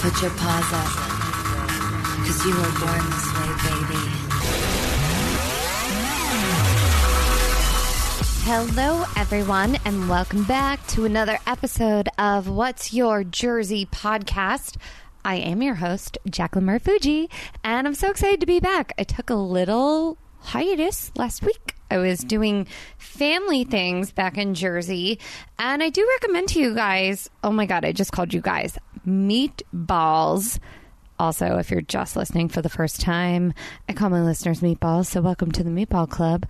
Put your paws up. Cause you were born this way, baby. Hello, everyone, and welcome back to another episode of What's Your Jersey podcast. I am your host, Jaclyn Marfuggi, and I'm so excited to be back. I took a little hiatus last week. I was doing family things back in Jersey, and I do recommend to you guys oh my God, I just called you guys meatballs. Also, if you're just listening for the first time, I call my listeners meatballs, so welcome to the Meatball Club.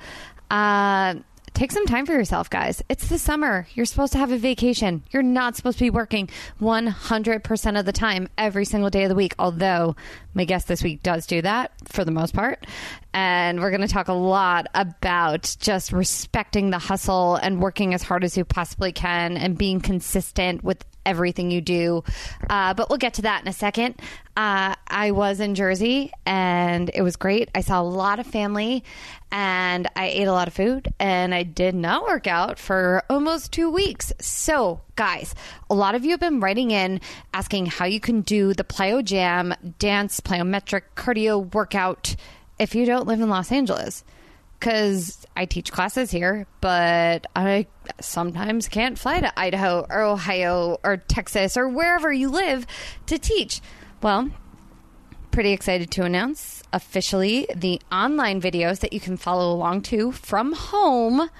Uh, take some time for yourself, guys. It's the summer. You're supposed to have a vacation. You're not supposed to be working 100% of the time every single day of the week, although my guest this week does do that for the most part. And we're going to talk a lot about just respecting the hustle and working as hard as you possibly can and being consistent with everything you do. Uh, but we'll get to that in a second. Uh, I was in Jersey and it was great. I saw a lot of family and I ate a lot of food and I did not work out for almost two weeks. So, guys, a lot of you have been writing in asking how you can do the Plyo Jam dance, plyometric cardio workout if you don't live in Los Angeles because I teach classes here, but I sometimes can't fly to Idaho or Ohio or Texas or wherever you live to teach. Well, pretty excited to announce officially the online videos that you can follow along to from home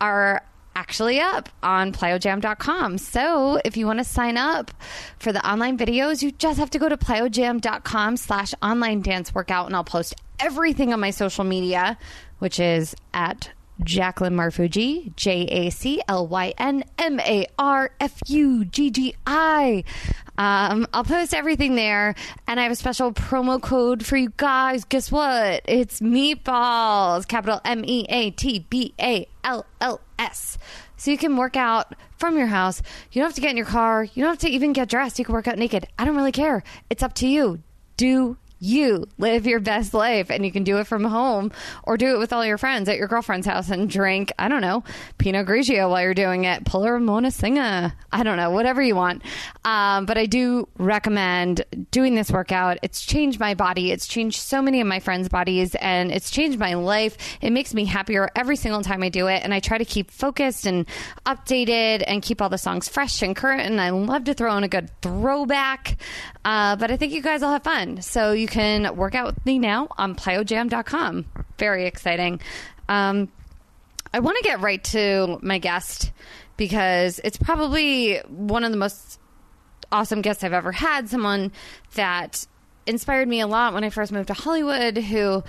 are actually up on plyojam.com. So if you want to sign up for the online videos, you just have to go to plyojam.com slash online dance workout and I'll post everything on my social media, which is at Jaclyn Marfuggi, J A C L Y N M A R F U G G I. Um, I'll post everything there, and I have a special promo code for you guys. Guess what? It's meatballs, capital M E A T B A L L S. So you can work out from your house. You don't have to get in your car. You don't have to even get dressed. You can work out naked. I don't really care. It's up to you. Do you live your best life and you can do it from home or do it with all your friends at your girlfriend's house and drink, I don't know, Pinot Grigio while you're doing it, pull a Ramona Singer, I don't know, whatever you want. Um, but I do recommend doing this workout. It's changed my body. It's changed so many of my friends' bodies and it's changed my life. It makes me happier every single time I do it. And I try to keep focused and updated and keep all the songs fresh and current. And I love to throw in a good throwback. Uh, but I think you guys will have fun. So you can work out with me now on plyojam.com. Very exciting. Um, I want to get right to my guest because it's probably one of the most awesome guests I've ever had. Someone that inspired me a lot when I first moved to Hollywood, who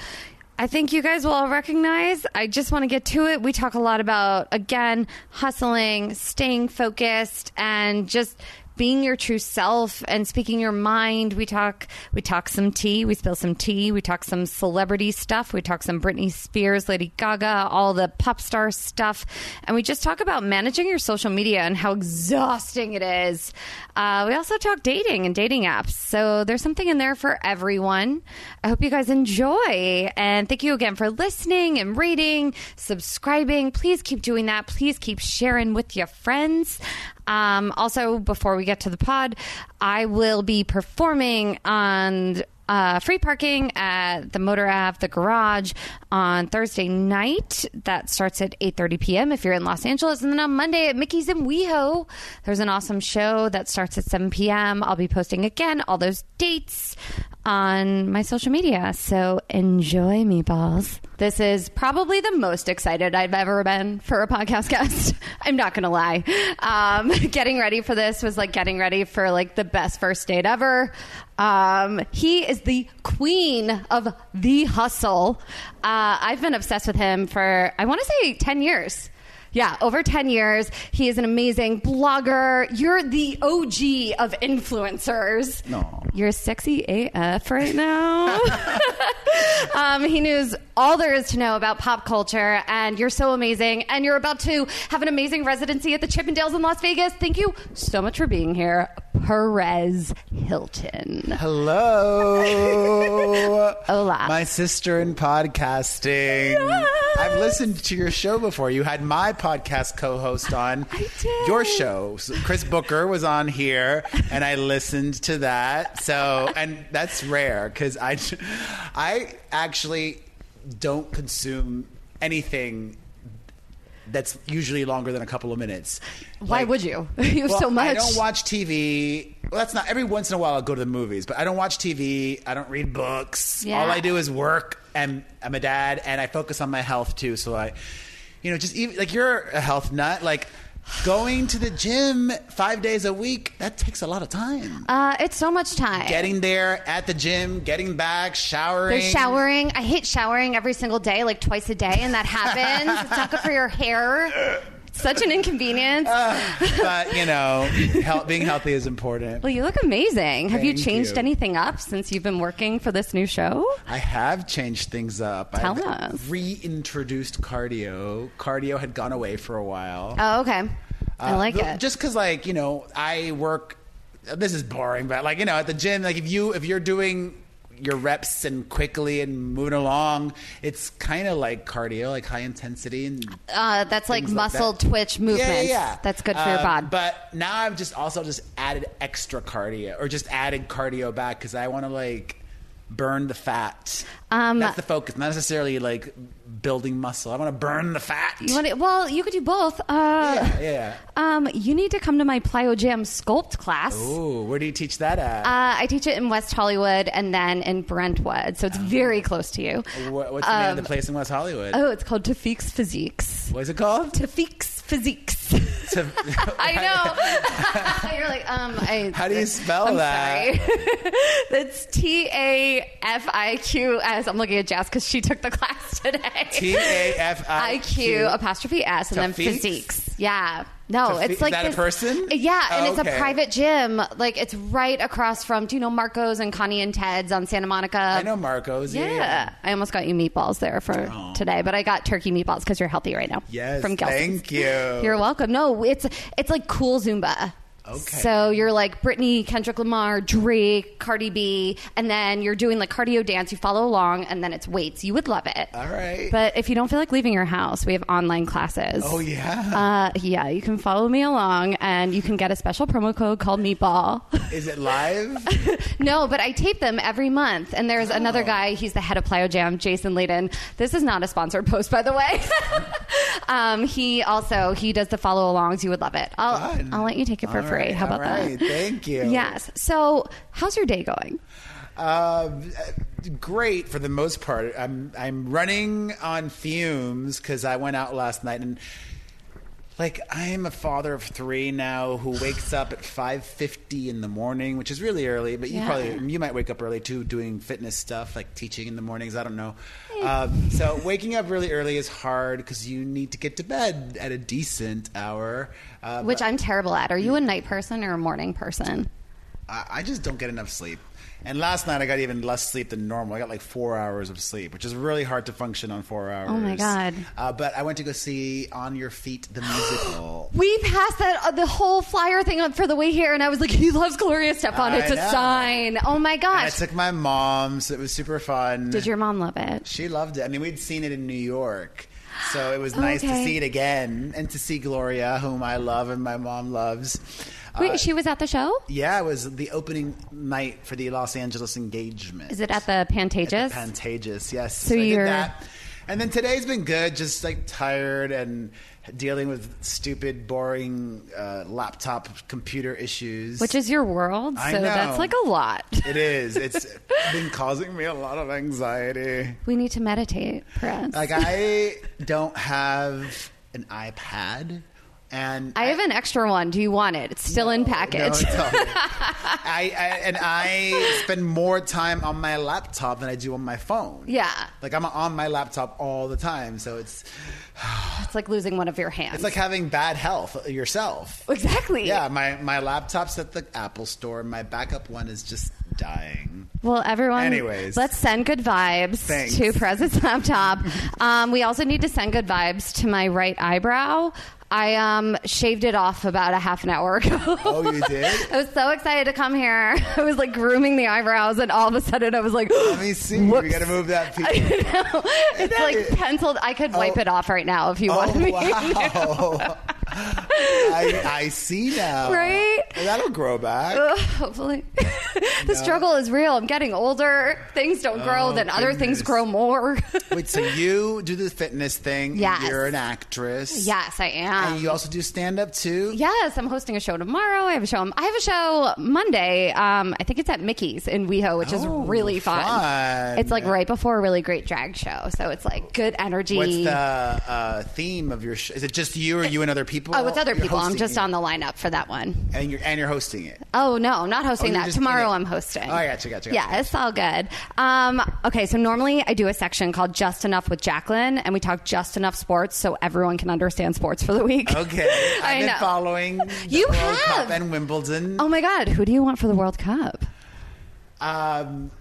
I think you guys will all recognize. I just want to get to it. We talk a lot about, again, hustling, staying focused, and just being your true self and speaking your mind. We talk we talk some tea, we spill some tea, we talk some celebrity stuff, we talk some Britney Spears, Lady Gaga, all the pop star stuff, and we just talk about managing your social media and how exhausting it is. Uh, we also talk dating and dating apps. So there's something in there for everyone. I hope you guys enjoy and thank you again for listening and rating, subscribing. Please keep doing that. Please keep sharing with your friends. Um, also, before we get to the pod, I will be performing on uh, free parking at the Motor Ave, the garage, on Thursday night. That starts at 8.30 p.m. if you're in Los Angeles. And then on Monday at Mickey's in WeHo, there's an awesome show that starts at 7 p.m. I'll be posting again all those dates on my social media. So enjoy, meatballs. This is probably the most excited I've ever been for a podcast guest. I'm not going to lie. Um, getting ready for this was like getting ready for like the best first date ever. Um, he is the queen of the hustle. Uh, I've been obsessed with him for, I want to say 10 years. Yeah, over 10 years. He is an amazing blogger. You're the OG of influencers. No. You're sexy AF right now. um, he knows all there is to know about pop culture, and you're so amazing. And you're about to have an amazing residency at the Chippendales in Las Vegas. Thank you so much for being here. Perez Hilton. Hello. Hola. My sister in podcasting. I've listened to your show before. You had my podcast co host on your show. So Chris Booker was on here, and I listened to that. So, and that's rare because I, I actually don't consume anything that's usually longer than a couple of minutes. Why Like- would you? You have well, so much. I don't watch TV. Well, that's not every once in a while. I'll go to the movies, but I don't watch TV. I don't read books. Yeah. All I do is work, and I'm a dad, and I focus on my health too. So I, you know, just even like you're a health nut. Like going to the gym five days a week that takes a lot of time. Uh, it's so much time. Getting there at the gym, getting back, showering. Showering. I hate showering every single day, like twice a day, and that happens. it's not good for your hair. Such an inconvenience. but you know, health, being healthy is important. well, you look amazing. Have you changed you. anything up since you've been working for this new show? I have changed things up. Tell I've us. reintroduced cardio. Cardio had gone away for a while. Oh, okay. I Uh, like th- it. Just because, like, you know, I work. This is boring, but like, you know, at the gym, like, if you if you're doing your reps and quickly and moving along, it's kind of like cardio, like high intensity and uh, that's like things like muscle that. twitch movements. Yeah, yeah, yeah. That's good for your Um, bod. But now I've just also just added extra cardio or just added cardio back because I want to like burn the fat. Um, That's the focus, not necessarily like building muscle. I want to burn the fat. You want to, well, you could do both. Uh, yeah, yeah. Um, you need to come to my Plyo Jam sculpt class. Ooh, where do you teach that at? Uh, I teach it in West Hollywood and then in Brentwood, so it's very close to you. What- What's the name of um, the place in West Hollywood? Oh, it's called Tafiq's Physiques. What's it called? Tafiq's Physiques. To- I know. You're like, um, I. How do you spell I'm that? That's T A F I Q S. I'm looking at Jazz because she took the class today. T A F I Q apostrophe S and then physiques. Yeah. No, it's like is that a person? Yeah, and Oh, it's okay. a private gym. Like it's right across from. Do you know Marco's and Connie and Ted's on Santa Monica? I know Marcos. Yeah. Yeah, I almost got you meatballs there for Oh. today, but I got turkey meatballs because you're healthy right now. Yes, from Gelson's. thank you. You're welcome. No, it's it's like cool Zumba. Okay. So you're like Britney, Kendrick Lamar, Drake, Cardi B, and then you're doing like cardio dance. You follow along, and then it's weights. You would love it. All right. But if you don't feel like leaving your house, we have online classes. oh yeah. Uh, yeah, you can follow me along, and you can get a special promo code called Meatball. Is it live? no, but I tape them every month. And there's another Oh. guy. He's the head of Plyo Jam, Jason Layden. This is not a sponsored post, by the way. um, he also he does the follow alongs. You would love it. I'll Fun. I'll let you take it for All free. Right, How about right. that? Thank you. Yes. So, how's your day going? Uh, great for the most part. I'm I'm running on fumes because I went out last night and. Like I am a father of three now who wakes up at five fifty in the morning, which is really early. But you Yeah. probably you might wake up early too, doing fitness stuff like teaching in the mornings. I don't know. Um, so waking up really early is hard because you need to get to bed at a decent hour. Uh, Which but I'm terrible at. Are you a night person or a morning person? I, I just don't get enough sleep. And last night I got even less sleep than normal. I got like four hours of sleep, which is really hard to function on four hours. Oh, my God. Uh, but I went to go see On Your Feet the musical. We passed that uh, the whole flyer thing up for the way here, and I was like, "He loves Gloria Estefan. I It's a know. sign." Oh my And I gosh! took my mom, so it was super fun. Did your mom love it? She loved it. I mean, we'd seen it in New York. So it was nice to Okay. see it again and to see Gloria, whom I love and my mom loves. Wait, Uh, she was at the show. yeah, it was the opening night for the Los Angeles engagement. Is it at the At the Pantages? Pantages, yes. So did you're- that. And then today's been good, just like tired and dealing with stupid, boring uh, laptop computer issues. Which is your world, I so know. that's like a lot. it is. It's been causing me a lot of anxiety. We need to meditate, Perez. Like I don't have an iPad, and I have an extra one. Do you want it? It's still in package. right. I, I and I spend more time on my laptop than I do on my phone. yeah, Like I'm on my laptop all the time, so it's it's like losing one of your hands. it's like having bad health yourself. exactly. Yeah, my my laptop's at the Apple store. My backup one is just dying. Well, everyone, Anyways. let's send good vibes Thanks. to Perez's laptop. um, we also need to send good vibes to my right eyebrow. I um shaved it off about a half an hour ago. Oh, you did? I was so excited to come here. I was like grooming the eyebrows, and all of a sudden I was like, Let me see. Whoops. We got to move that piece. I know. It's that like it? penciled. I could wipe Oh. it off right now if you Oh wanted me. wow! I, I see now. Right? That'll grow back. Ugh, hopefully. the struggle is real. I'm getting older. Things don't grow, Oh, then other things grow more. Wait, so you do the fitness thing? Yes. You're an actress. yes, I am. And you also do stand up too. Yes, I'm hosting a show tomorrow. I have a show. I have a show Monday. Um, I think it's at Mickey's in WeHo, which is Oh, really fun. fun. It's like right before a really great drag show, so it's like good energy. What's the uh, theme of your show? Is it just you or you and other people? Oh, it's other people. I'm just on the lineup for that one. and you're and you're hosting it. Oh no, I'm not hosting you're that. just in Tomorrow it. I'm hosting. Oh, I gotcha, gotcha, gotcha. Yeah, it's all good. Um, okay, so normally I do a section called Just Enough with Jaclyn, and we talk just enough sports so everyone can understand sports for the week. Okay, I I've been know. following the You World have. Cup and Wimbledon. Oh my God, who do you want for the World Cup? Um,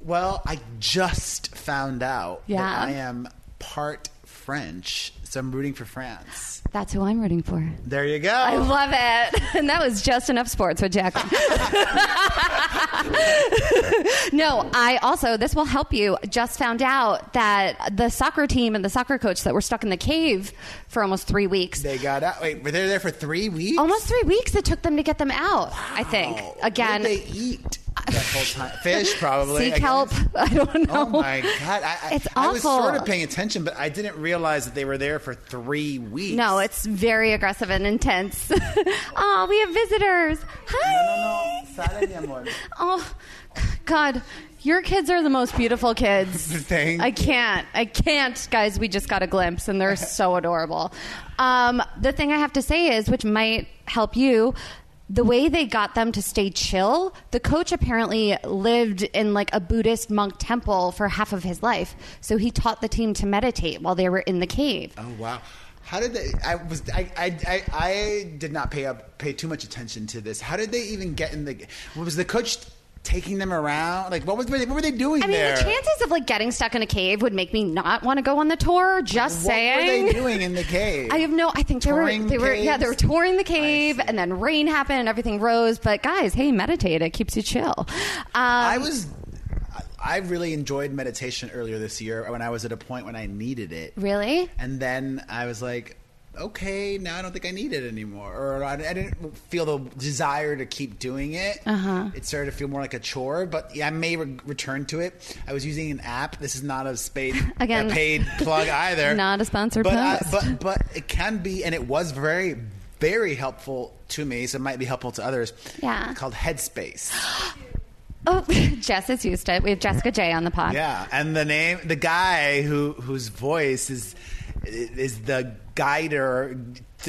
well, I just found out Yeah. that I am part French, so I'm rooting for France. That's who I'm rooting for. There you go. I love it. And that was just enough sports with Jaclyn. no, I also, this will help you, just found out that the soccer team and the soccer coach that were stuck in the cave for almost three weeks. they got out. Wait, were they there for three weeks? Almost three weeks it took them to get them out, I think. Wow. Again, what did they eat that whole time? Fish, probably. sea I kelp. I don't know. Oh my god! I, I, It's I was sort of paying attention, but I didn't realize that they were there for three weeks. No, it's very aggressive and intense. oh, we have visitors. Hi. no, no. Sale. Oh, God. Your kids are the most beautiful kids. Thank I can't. I can't, guys. We just got a glimpse, and they're so adorable. Um, the thing I have to say is, which might help you, the way they got them to stay chill. The coach apparently lived in like a Buddhist monk temple for half of his life, so he taught the team to meditate while they were in the cave. Oh wow! How did they? I was I I, I, did not pay up pay too much attention to this. How did they even get in the? Was the coach taking them around? Like what was what were they doing I mean, there? the chances of like getting stuck in a cave would make me not want to go on the tour. Just what saying. What were they doing in the cave? I have no. I think they were. Touring They were. Yeah, they were touring the cave, and then rain happened, and everything rose. But guys, hey, meditate. It keeps you chill. Um, I was. I really enjoyed meditation earlier this year when I was at a point when I needed it. really. And then I was like, okay, now I don't think I need it anymore. Or I, I didn't feel the desire to keep doing it. Uh-huh. It started to feel more like a chore, but yeah, I may re- return to it. I was using an app. This is not a, spade, Again. a paid plug either. Not a sponsored but I- but, but it can be, and it was very, very helpful to me, so it might be helpful to others. Yeah. Called Headspace. Oh, Jess has used it. We have Jessica J on the pod. Yeah, and the name, the guy who whose voice is is the guider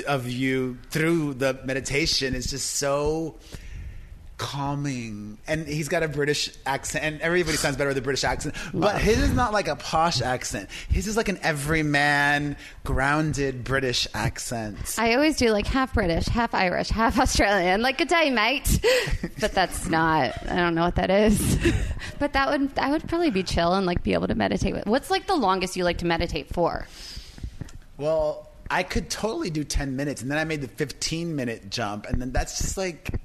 of you through the meditation is just so calming and he's got a british accent and everybody sounds better with a british accent but his is not like a posh accent his is like an everyman grounded british accent I always do like half British, half Irish, half Australian. Like good day, mate. but that's not. I don't know what that is. but that would that would probably be chill and like be able to meditate with. What's like the longest you like to meditate for? Well i could totally do 10 minutes and then i made the 15 minute jump and then that's just like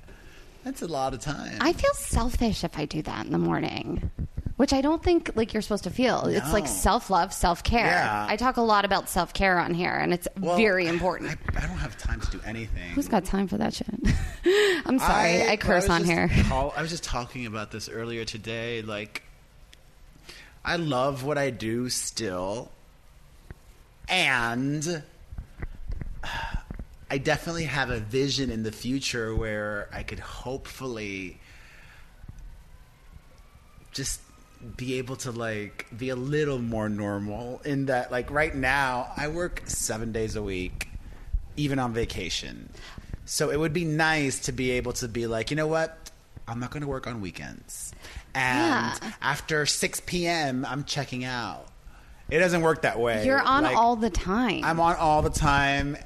that's a lot of time I feel selfish if I do that in the morning. Which I don't think like you're supposed to feel. It's like self love, self care. Yeah. I talk a lot about self care on here, and it's Well, very important. I, I don't have time to do anything. Who's got time for that shit? I'm sorry, I, curse was on here. call- I was just talking about this earlier today. Like, I love what I do still, and I definitely have a vision in the future where I could hopefully just be able to like be a little more normal in that like right now I work 7 days a week even on vacation. So it would be nice to be able to be like, you know what? I'm not going to work on weekends. And Yeah. after 6 p.m., I'm checking out. It doesn't work that way. You're on Like, all the time. I'm on all the time.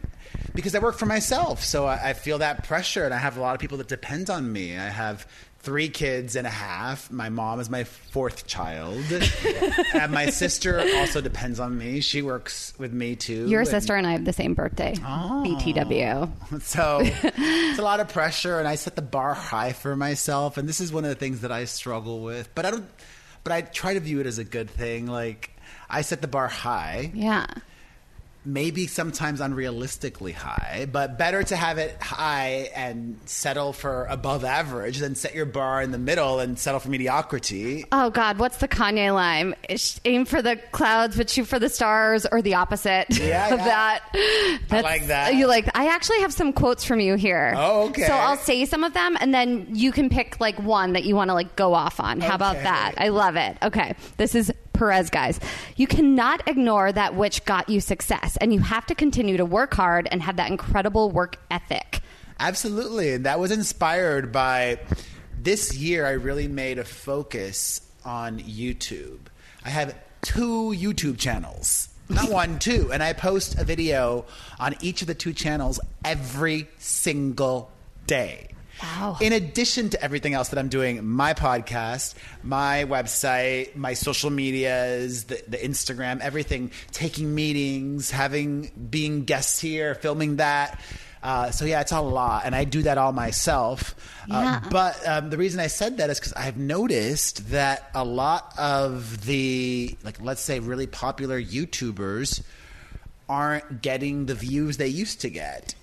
because I work for myself, so I, I feel that pressure, and I have a lot of people that depend on me. I have three kids and a half. My mom is my fourth child, and my sister also depends on me. She works with me too. Your and- sister and I have the same birthday. Oh. BTW. So it's a lot of pressure, and I set the bar high for myself. And this is one of the things that I struggle with. But I don't. But I try to view it as a good thing. Like I set the bar high, Yeah. maybe sometimes unrealistically high, but better to have it high and settle for above average than set your bar in the middle and settle for mediocrity. Oh God, what's the Kanye line? Aim for the clouds, but shoot for the stars, or the opposite Yeah, of yeah. that. That's- like that. You like? I actually have some quotes from you here. Oh, okay. So I'll say some of them, and then you can pick like one that you want to like go off on. How about that? I love it. Okay, this is Perez, guys. You cannot ignore that which got you success, and you have to continue to work hard and have that incredible work ethic. Absolutely. And that was inspired by this year, I really made a focus on YouTube. I have two YouTube channels. Not one, two. And I post a video on each of the two channels every single day. Wow. In addition to everything else that I'm doing, my podcast, my website, my social medias, the, the Instagram, everything, taking meetings, having being guests here, filming that. Uh, so yeah, it's a lot, and I do that all myself. Yeah. Uh, but um, the reason I said that is because I've noticed that a lot of the like, let's say, really popular YouTubers aren't getting the views they used to get.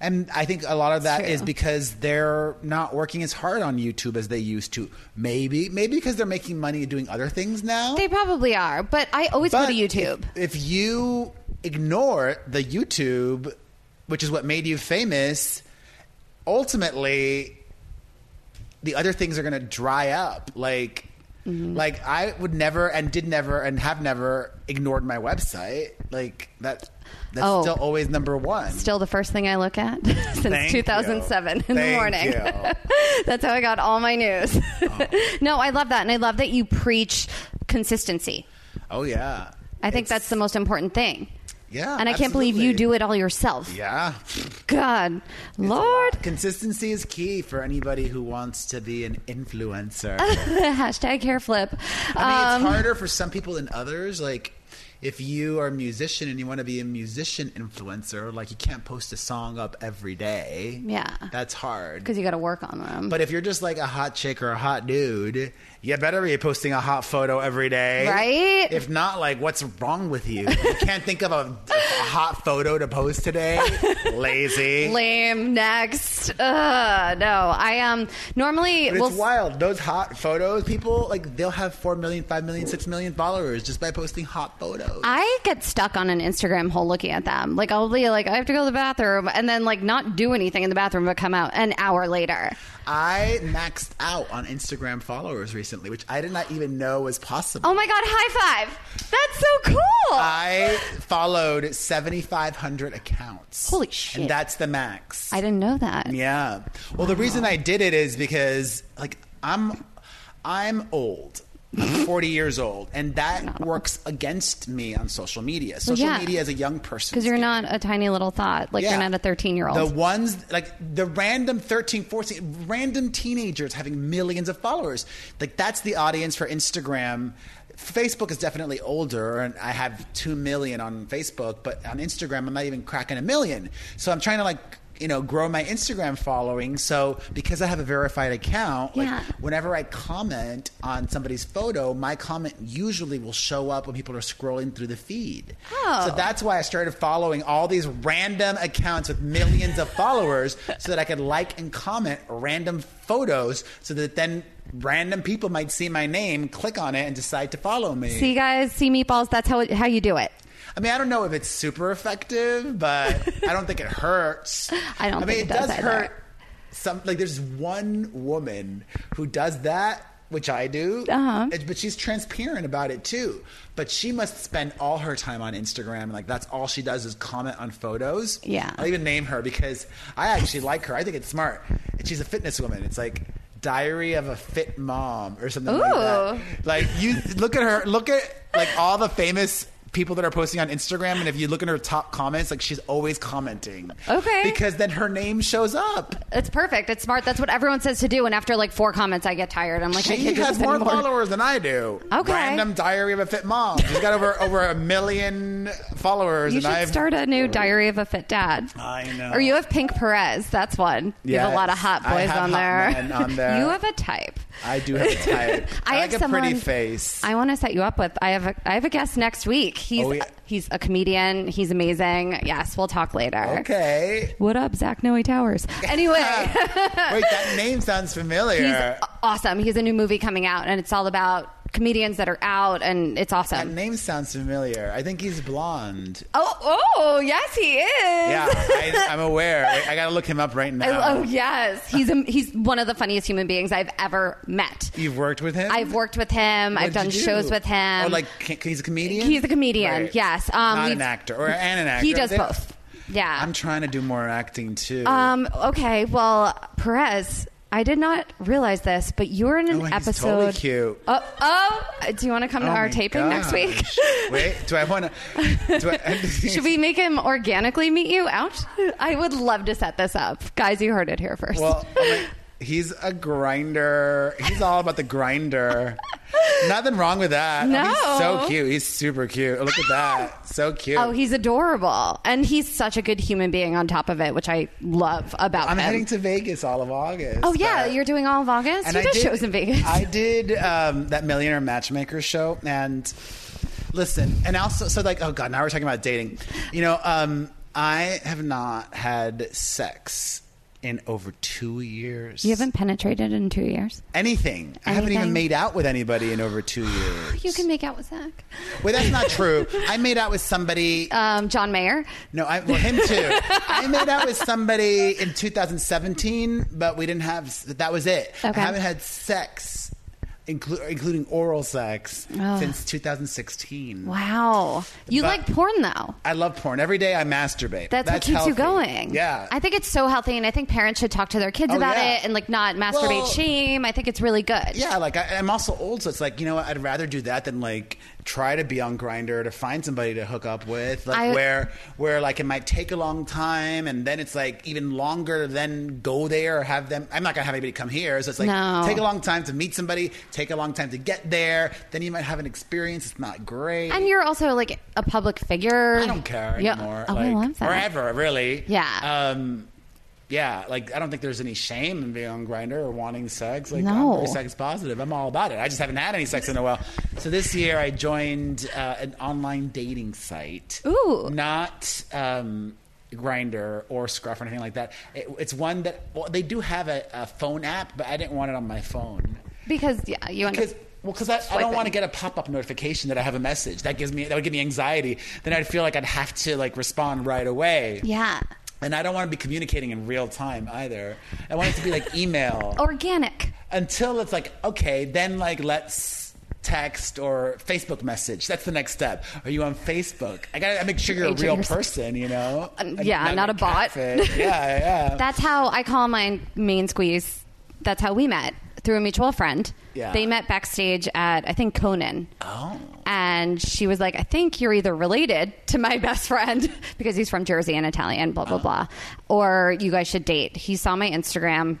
And I think a lot of that is because they're not working as hard on YouTube as they used to. Maybe, maybe because they're making money doing other things now. They probably are, but I always go to YouTube. If, if you ignore the YouTube, which is what made you famous, ultimately, the other things are going to dry up. Like, Mm-hmm. like I would never and did never and have never ignored my website. Like that. That's Oh. still always number one. Still the first thing I look at since Thank 2007 in the morning. you. That's how I got all my news. Oh. no, I love that. And I love that you preach consistency. oh yeah. I think It's- that's the most important thing. Yeah, And I can't believe you do it all yourself. Yeah. God, Lord. Consistency is key for anybody who wants to be an influencer. Hashtag hair flip. I mean, Um, it's harder for some people than others. Like, if you are a musician and you want to be a musician influencer, like you can't post a song up every day. Yeah. that's hard. because you got to work on them. But if you're just like a hot chick or a hot dude, you better be posting a hot photo every day, Right? If not, like, what's wrong with you? You can't think of a, a hot photo to post today. Lazy. Lame. Next. Ugh, no, I um normally But it's will wild. Those hot photos, people like they'll have 4 million, 5 million, 6 million followers just by posting hot photos. I get stuck on an Instagram hole looking at them. Like I'll be like, I have to go to the bathroom, and then like not do anything in the bathroom, but come out an hour later. I maxed out on Instagram followers recently, which I did not even know was possible. Oh my god, high five! That's so cool. I followed 7,500 accounts. Holy shit. And that's the max. I didn't know that. Yeah. Well, the reason I did it is because like I'm I'm old. I'm 40 years old, and that works against me on social media. Social yeah. media as a young person. Because you're not a tiny little thought. Like you're not a 13 year old. The ones like the random 13, 14, random teenagers having millions of followers. Like that's the audience for Instagram. Facebook is definitely older, and I have two million on Facebook, but on Instagram, I'm not even cracking a million. So I'm trying to like you know grow my Instagram following. So because I have a verified account, like Yeah. whenever I comment on somebody's photo, my comment usually will show up when people are scrolling through the feed. Oh. So that's why I started following all these random accounts with millions of followers so that I could like and comment random photos so that then random people might see my name, click on it, and decide to follow me. see guys, see meatballs. That's how how you do it. I mean, I don't know if it's super effective, but I don't think it hurts. I don't I mean, think it, does does hurt. Some like there's one woman who does that, which I do, Uh-huh. but she's transparent about it too. But she must spend all her time on Instagram, and like that's all she does is comment on photos. Yeah. I'll even name her because I actually like her. I think it's smart, and she's a fitness woman. It's like. Diary of a Fit Mom or something like that. Like you look at her, look at like all the famous people that are posting on Instagram, and if you look in her top comments, like she's always commenting. Okay. Because then her name shows up. It's perfect. It's smart. That's what everyone says to do. And after like four comments, I get tired. I'm like, I She can't do has this more anymore. followers than I do. Okay. Random Diary of a Fit Mom. She's got over over a million followers, You and should I've start a new Diary of a Fit Dad. I know. Or you have Pink Perez. That's one. You have a lot of Yes, hot I boys have on hot there. men on there. you have a type. I do have a type. I, I, have like a pretty face. I want to set you up with. I have a, I have a guest next week. He's Oh, yeah. he's a comedian. He's amazing. Yes, we'll talk later. okay. What up, Zach Noe Towers? Anyway, Wait, that name sounds familiar. he's awesome. has a new movie coming out, and it's all about comedians that are out, and it's awesome. that name sounds familiar. I think he's blonde. Oh, oh, yes, he is. Yeah, I, I'm aware. I, I got to look him up right now. Oh, yes, he's a, he's one of the funniest human beings I've ever met. You've worked with him? I've worked with him. I've done do? shows with him. Oh, like he's a comedian. He's a comedian, Right. yes. Um, Not an actor or and an actor. He does both. Yeah. I'm trying to do more acting too. Um, okay, well, Perez, I did not realize this, but you were in an Oh, he's episode. totally cute. Oh, oh, do you want to come to Oh our taping next week? Wait, do I want to? Should we make him organically meet you out? I would love to set this up. Guys, you heard it here first. Well, my- he's a grinder. He's all about the grinder. Nothing wrong with that. Oh, No. he's so cute. He's super cute. Look at that. So cute. oh, he's adorable. And he's such a good human being on top of it, which I love about him. I'm him. heading to Vegas all of August. oh, yeah, but- you're doing all of August? and you I did did shows in Vegas. I did um, that Millionaire Matchmaker show, and listen, and also, so like, oh god, now we're talking about dating. You know, um, I have not had sex in over two years. you haven't penetrated in two years? anything. I haven't even made out with anybody in over two years. You can make out with Zach. Wait, that's not true. I made out with somebody. Um, John Mayer. No, I, well, him too. I made out with somebody in 2017, but we didn't have. That was it. Okay. I haven't had sex, inclu- including oral sex, Oh. since 2016. Wow. You But- like porn, though. I love porn. Every day I masturbate. That's, what keeps you healthy. going. Yeah. I think it's so healthy, and I think parents should talk to their kids Oh, about yeah. it and like not masturbate Well- shame. I think it's really good. yeah, like I, I'm also old, so it's like you know what? I'd rather do that than like try to be on Grindr to find somebody to hook up with, like I- where where like it might take a long time, and then it's like even longer to then go there or have them. I'm not gonna have anybody come here, so it's like No. take a long time to meet somebody, take a long time to get there. Then you might have an experience. It's not great. And you're also like a public figure. I don't care Yeah. anymore. Oh, like, I love that. Or ever, really. Yeah. Um, yeah, like I don't think there's any shame in being on Grindr or wanting sex. Like No. I'm very sex positive. I'm all about it. I just haven't had any sex in a while. So this year I joined uh, an online dating site. Ooh. Not um, Grindr or Scruff or anything like that. It, it's one that well, they do have a, a phone app, but I didn't want it on my phone Because yeah, you because well, because I, I don't want to get a pop up notification that I have a message. That gives me that would give me anxiety. Then I'd feel like I'd have to like respond right away. Yeah. And I don't want to be communicating in real time either. I want it to be like email Organic. until it's like okay, then like let's text or Facebook message. That's the next step. Are you on Facebook? I gotta make sure you're a real person. You know? Um, yeah, not a bot. yeah, yeah. That's how I call my main squeeze. That's how we met through a mutual friend. Yeah. They met backstage at I think Conan. oh. and she was like, I think you're either related to my best friend because he's from Jersey and Italian, blah, blah, uh-huh. blah, or you guys should date. He saw my Instagram,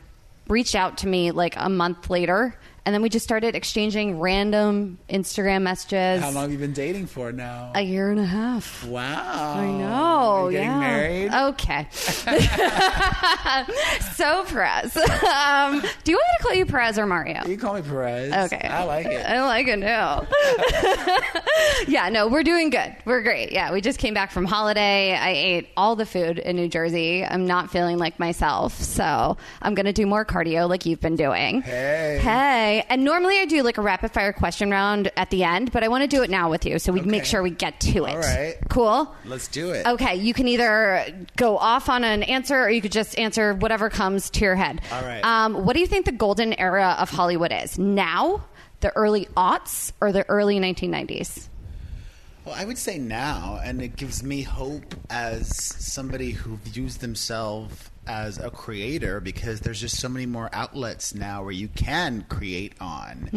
reached out to me like a month later, and then we just started exchanging random Instagram messages. How long have you been dating for now? A year and a half. wow. I know. Getting yeah. married? Okay. so Perez. Um, do you want me to call you Perez or Mario? You call me Perez. Okay. I like it. I like it now. yeah, no, we're doing good. We're great. Yeah, we just came back from holiday. I ate all the food in New Jersey. I'm not feeling like myself, so I'm going to do more cardio like you've been doing. Hey. Hey. And normally I do like a rapid fire question round at the end, but I want to do it now with you so we make sure we get to it. All right. Cool? Let's do it. Okay, you can either go off on an answer or you could just answer whatever comes to your head. All right. Um, what do you think the golden era of Hollywood is? Now, the early aughts, or the early 1990s? Well, I would say now, and it gives me hope as somebody who views themselves as a creator because there's just so many more outlets now where you can create on.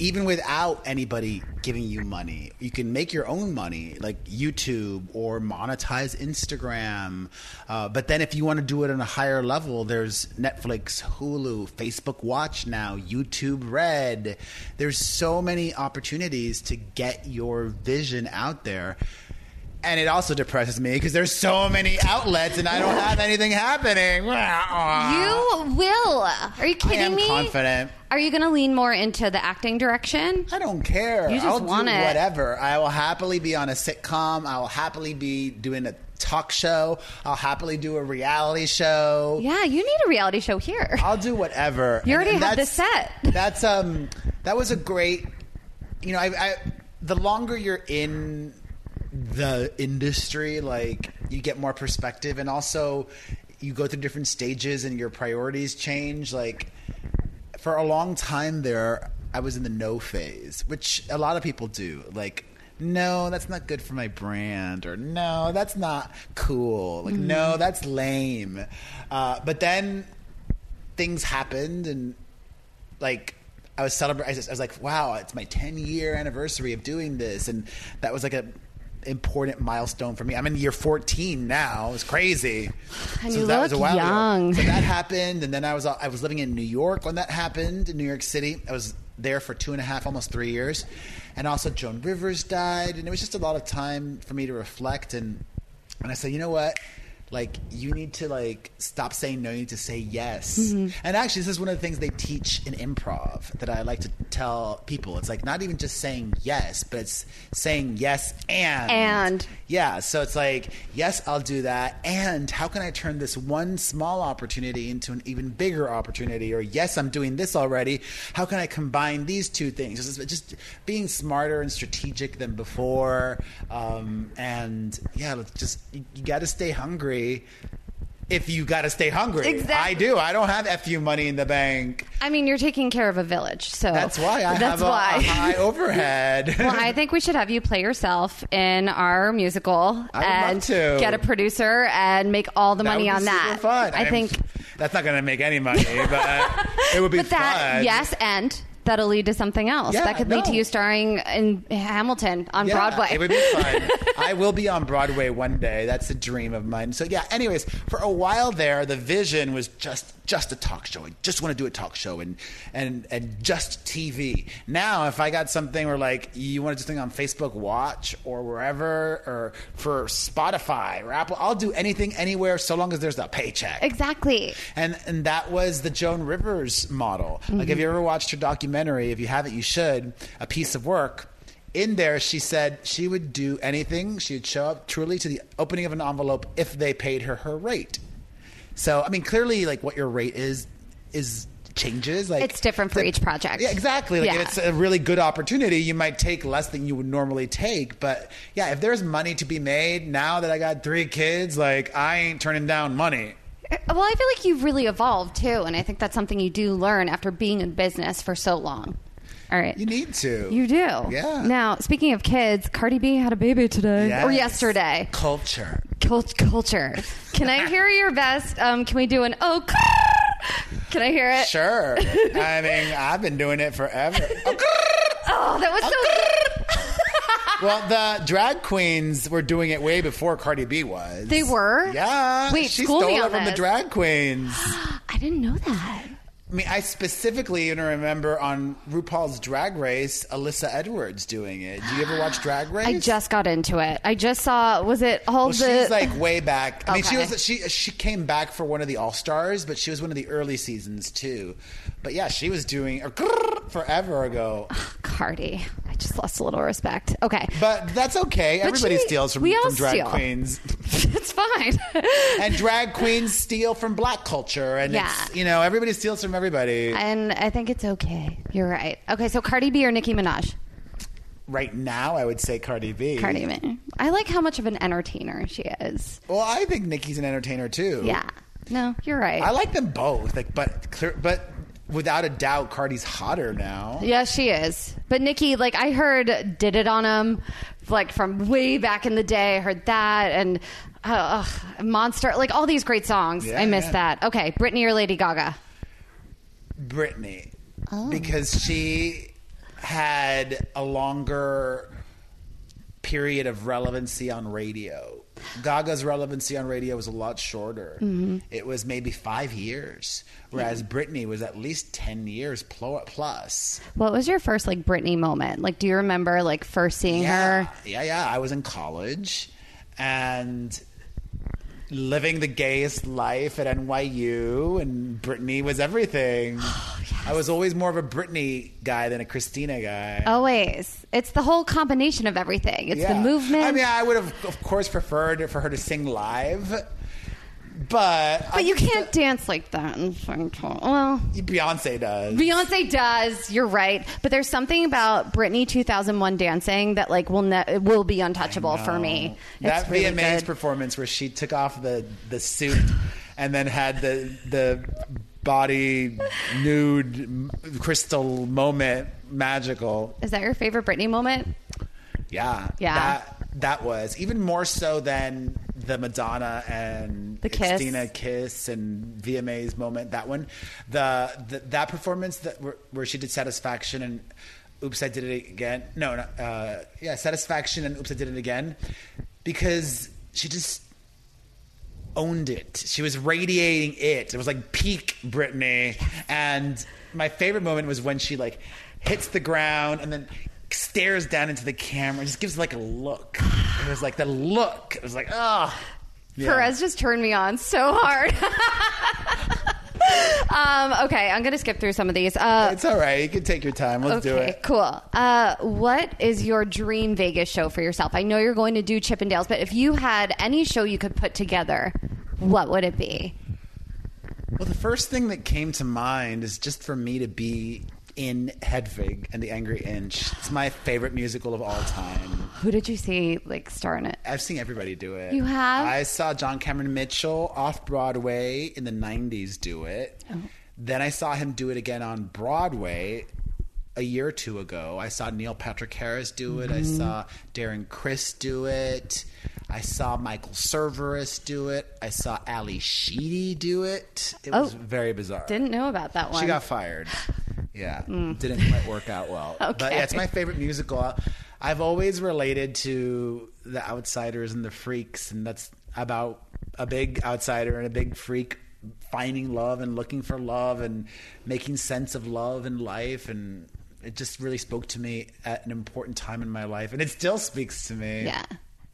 even without anybody giving you money, you can make your own money, like YouTube or monetize Instagram. Uh, but then, if you want to do it on a higher level, there's Netflix, Hulu, Facebook Watch now, YouTube Red. There's so many opportunities to get your vision out there. And it also depresses me because there's so many outlets and I don't have anything happening. You will. Are you kidding I am me? confident. Are you going to lean more into the acting direction? I don't care. You just I'll want do it. whatever. I will happily be on a sitcom. I will happily be doing a talk show. I'll happily do a reality show. Yeah, you need a reality show here. I'll do whatever. You already have the set. That's um that was a great you know, I, I the longer you're in the industry, like you get more perspective and also you go through different stages and your priorities change. Like for a long time there I was in the no phase, which a lot of people do. Like no, that's not good for my brand, or no, that's not cool. Like, no, that's lame. Uh, but then things happened, and like I was celebrating. I was like, wow, it's my 10 year anniversary of doing this, and that was like a important milestone for me. I'm in year 14 now. It's crazy. And you look ago. young. So that happened, and then I was uh, I was living in New York when that happened in New York City. I was there for two and a half, almost three years, and also Joan Rivers died, and it was just a lot of time for me to reflect. And and I said, you know what? Like you need to like stop saying no. You need to say yes. Mm-hmm. And actually, this is one of the things they teach in improv that I like to tell people. It's like not even just saying yes, but it's saying yes and And. yeah, so it's like, yes, I'll do that. And how can I turn this one small opportunity into an even bigger opportunity? Or yes, I'm doing this already. How can I combine these two things? Just, just being smarter and strategic than before. Um, and yeah, just you, you got to stay hungry. If you got to stay hungry, Exactly. I do. I don't have fu money in the bank. I mean, you're taking care of a village, so That's why I that's have why. a high overhead. well, I think we should have you play yourself in our musical I and to. get a producer and make all the That money on that. Fun. I I'm- think, that's not going to make any money, but it would be but that fun. yes, and that'll lead to something else. Yeah, that could lead to you starring in Hamilton on Yeah, Broadway. It would be fun. I will be on Broadway one day. That's a dream of mine. So yeah. Anyways, for a while there, the vision was just just a talk show. I just want to do a talk show and and and just TV. Now, if I got something where like you want to do something on Facebook Watch or wherever or for Spotify or Apple, I'll do anything anywhere so long as there's a paycheck. exactly. And and that was the Joan Rivers model. Like, mm-hmm. have you ever watched her documentary? If you haven't, you should. A piece of work. In there, she said she would do anything. She would show up truly to the opening of an envelope if they paid her her rate. So, I mean, clearly, like what your rate is is changes. Like It's different for each project. Yeah, exactly. Like Yeah. if it's a really good opportunity, you might take less than you would normally take. But yeah, if there's money to be made now that I got three kids, like I ain't turning down money. Well, I feel like you've really evolved too, and I think that's something you do learn after being in business for so long. All right. You need to. You do. Yeah. Now, speaking of kids, Cardi B had a baby today or yesterday. Culture. Cult- culture. Can I hear your best? Um, can we do an oh? Can I hear it? Sure. I mean, I've been doing it forever. Oh, that was so good. Well, the drag queens were doing it way before Cardi B was. They were? Yeah. Wait, she school stole me it on from the drag queens. I didn't know that. I mean, I specifically even remember on RuPaul's Drag Race, Alyssa Edwards doing it. Do you ever watch Drag Race? I just got into it. I just saw. Was it all Well, the? she's like way back. I mean, she Okay. was she she came back for one of the All Stars, but she was one of the early seasons too. But yeah, she was doing forever ago. Cardi. Just lost a little respect. Okay, But that's okay. Everybody she- steals from, we all from drag steal. queens. it's fine. and drag queens steal from black culture and Yeah. it's, you know everybody steals from everybody and I think it's okay. You're right. Okay, so Cardi B or Nicki Minaj? right now i would say cardi b Cardi B. I like how much of an entertainer she is. well i think nicki's an entertainer too Yeah. No, you're right. i like them both like but clear but without a doubt cardi's hotter now Yeah, she is. But Nicki, like I heard, did it on him, like from way back in the day. I heard that and uh, ugh, Monster, like all these great songs. Yeah, I miss yeah. that. Okay, Britney or Lady Gaga? Britney Oh. because she had a longer period of relevancy on radio. Gaga's relevancy on radio was a lot shorter. Mm-hmm. It was maybe five years, whereas Britney was at least 10 years pl- plus. What was your first like Britney moment? Like, do you remember like first seeing Yeah, her? yeah, yeah. I was in college and living the gayest life at NYU, and Britney was everything. I was always more of a Britney guy than a Christina guy. Always. It's the whole combination of everything. It's the movement. I mean, I would have, of course, preferred for her to sing live, but but you can't dance like that in of Well, Beyonce does. Beyonce does. You're right, but there's something about Britney 2001 dancing that like will ne- will be untouchable for me. That It's really VMA's good. performance where she took off the, the suit and then had the the body nude crystal moment magical. Is that your favorite Britney moment? Yeah, Yeah. That that was even more so than the Madonna and The kiss. Christina kiss and VMA's moment. That one, the, the that performance that where, where she did Satisfaction and Oops, I did it again. No, no uh, yeah, Satisfaction and Oops, I did it again, because she just owned it. She was radiating it. It was like peak Britney. And my favorite moment was when she like hits the ground and then stares down into the camera and just gives like a look. It was like the look. It was like, oh. Perez just turned me on so hard. um, okay, I'm gonna skip through some of these. Uh, It's all right. You can take your time. Let's do it. cool. Uh, what is your dream Vegas show for yourself? I know you're going to do Chippendales, but if you had any show you could put together, what would it be? Well, the first thing that came to mind is just for me to be in Hedwig and the Angry Inch. It's my favorite musical of all time. Who did you see like star in it? I've seen everybody do it. You have? I saw John Cameron Mitchell off Broadway in the 90s do it. Oh. Then I saw him do it again on Broadway a year or two ago. I saw Neil Patrick Harris do it. I Mm-hmm. saw Darren Criss do it. I saw Michael Cerveris do it. I saw Ally Sheedy do it. It was Oh. very bizarre. Didn't know about that one. She got fired. Yeah, didn't quite work out well. okay. But Mm. Yeah, it's my favorite musical. I've always related to the outsiders and the freaks, and that's about a big outsider and a big freak finding love and looking for love and making sense of love and life and it just really spoke to me at an important time in my life and it still speaks to me Yeah.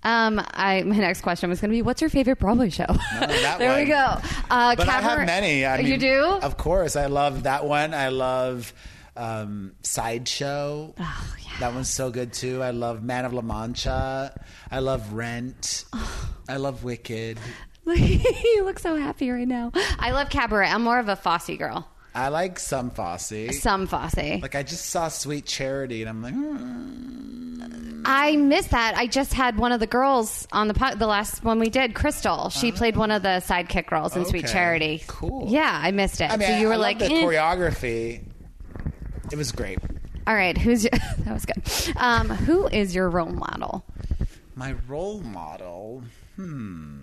Um, I my next question was going to be, what's your favorite Broadway show? that there we go. Uh, but I have many. I mean, you do? Of course, I love that one. I love um, Sideshow. Oh, yeah. That one's so good too. I love Man of La Mancha. I love Rent. Oh. I love Wicked. you look so happy right now. I love Cabaret. I'm more of a Fosse girl. I like some Fosse. Some Fosse. Like I just saw Sweet Charity, and I'm like, hmm. I missed that. I just had one of the girls on the po- the last one we did, Crystal. She played one of the sidekick girls in Sweet Charity. Cool. Yeah, I missed it. I mean, so you were I like, the eh. choreography. It was great. all right, who's your, that was good. Um, who is your role model? My role model, hmm.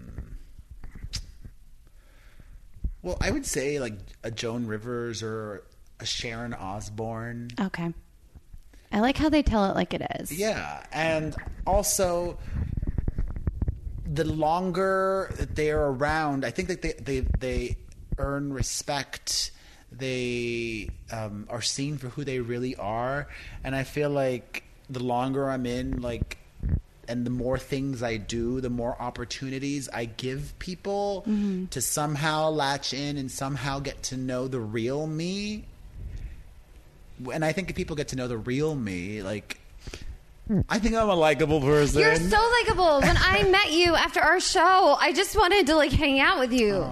Well, I would say like a Joan Rivers or a Sharon Osbourne. Okay. I like how they tell it like it is. Yeah, and also the longer that they are around, I think that they they they earn respect. They um, are seen for who they really are, and I feel like the longer I'm in, like, and the more things I do, the more opportunities I give people mm-hmm. to somehow latch in and somehow get to know the real me and I think if people get to know the real me, like I think I'm a likable person. You're so likable. When I met you after our show, I just wanted to like hang out with you.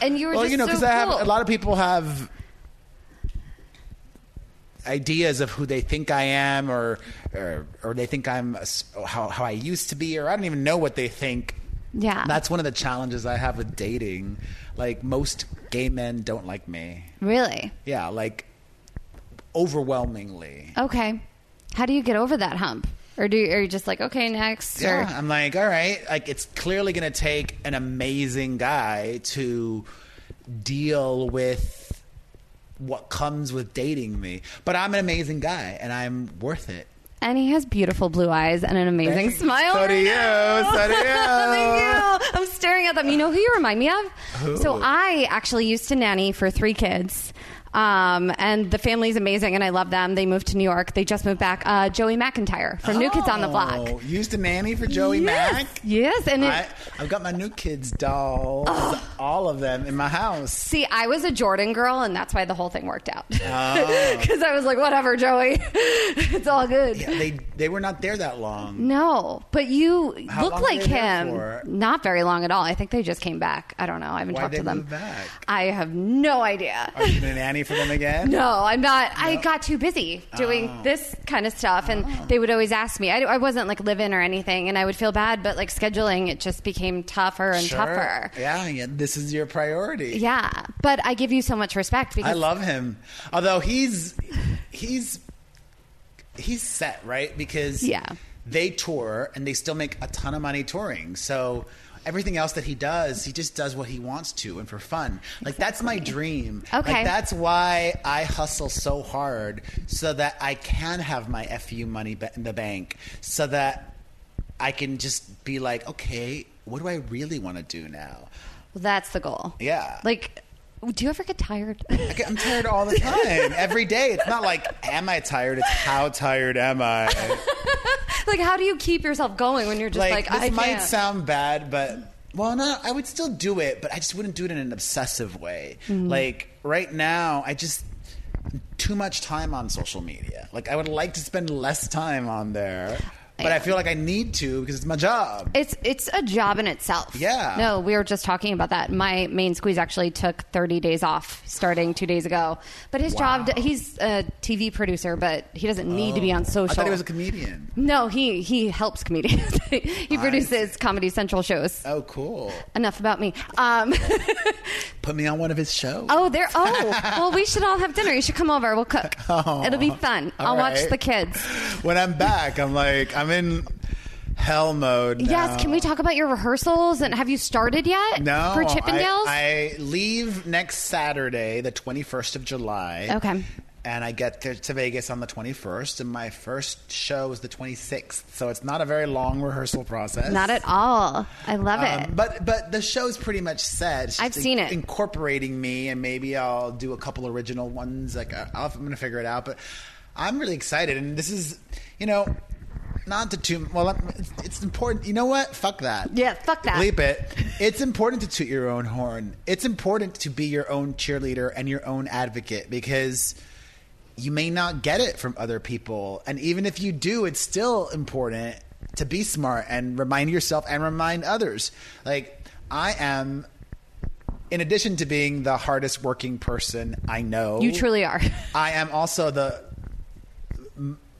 And you were well, you know, so because I have a lot of people have ideas of who they think I am, or or, or they think I'm a how how I used to be, or I don't even know what they think. Yeah. That's one of the challenges I have with dating. Like most gay men don't like me. Really? Yeah, like overwhelmingly. Okay. How do you get over that hump? Or do you, are you just like, okay, next? Yeah, Or, I'm like, all right, like it's clearly going to take an amazing guy to deal with what comes with dating me. But I'm an amazing guy, and I'm worth it. And he has beautiful blue eyes and an amazing Thanks. smile. So do right you. now. So do you. You. I'm staring at them. You know who you remind me of? Who? So I actually used to nanny for three kids. Um, and the family's amazing, and I love them. They moved to New York. They just moved back. Uh, Joey McIntyre from New Kids on the Block. Oh, Used a nanny for Joey yes, Mack. yes, and I, I've got my new kids dolls, all of them in my house. See, I was a Jordan girl, and that's why the whole thing worked out. Because Oh. I was like, whatever, Joey. it's all good. Yeah, they they were not there that long. No, but you How look like him. for? Not very long at all. I think they just came back. I don't know. I haven't Why'd talked to them. I have no idea. Are you going to for them again? No, I'm not. I got too busy doing Oh. this kind of stuff, and oh. they would always ask me. I, I wasn't like living or anything, and I would feel bad, but like scheduling, it just became tougher and Sure. tougher. Yeah, yeah, this is your priority. Yeah, but I give you so much respect because I love him. Although he's he's he's set, right? Because Yeah. they tour and they still make a ton of money touring. So everything else that he does, he just does what he wants to and for fun. Like that's my dream. Okay. Like that's why I hustle so hard so that I can have my FU money in the bank so that I can just be like, okay, what do I really want to do now? Well, that's the goal. Yeah. Like, do you ever get tired? I get- I'm tired all the time, every day. It's not like, am I tired? It's how tired am I? like, how do you keep yourself going when you're just like, Like, this I might can't? sound bad, but well, no, I would still do it, but I just wouldn't do it in an obsessive way. Mm-hmm. Like right now, I just too much time on social media. Like I would like to spend less time on there, but I feel like I need to because it's my job. It's it's a job in itself. Yeah. No, we were just talking about that. My main squeeze actually took 30 days off starting two days ago. But his Wow. job, he's a TV producer, but he doesn't need to be on social. I thought he was a comedian. no, he he helps comedians. he produces Comedy Central shows. Oh, cool. Enough about me. Um, Put me on one of his shows. oh, there. Oh, well, we should all have dinner. You should come over. We'll cook. Oh, It'll be fun. I'll watch the kids. When I'm back, I'm like, I'm in hell mode. Yes. Can we talk about your rehearsals and have you started yet? No, For Chippendales. I, I leave next Saturday, the 21st of July. Okay. And I get to, Vegas on the 21st, and my first show is the 26th. So it's not a very long rehearsal process. Not at all. I love it. Um, but but the show's pretty much set. I've seen it. Incorporating me, and maybe I'll do a couple original ones. Like I- I'll, I'm going to figure it out. But I'm really excited, and this is, you know, not to too well. It's, it's important. You know what? Fuck that. Yeah, fuck that. Bleep it. It's important to toot your own horn. It's important to be your own cheerleader and your own advocate because you may not get it from other people. And even if you do, it's still important to be smart and remind yourself and remind others. Like, I am, in addition to being the hardest working person I know, you truly are. I am also the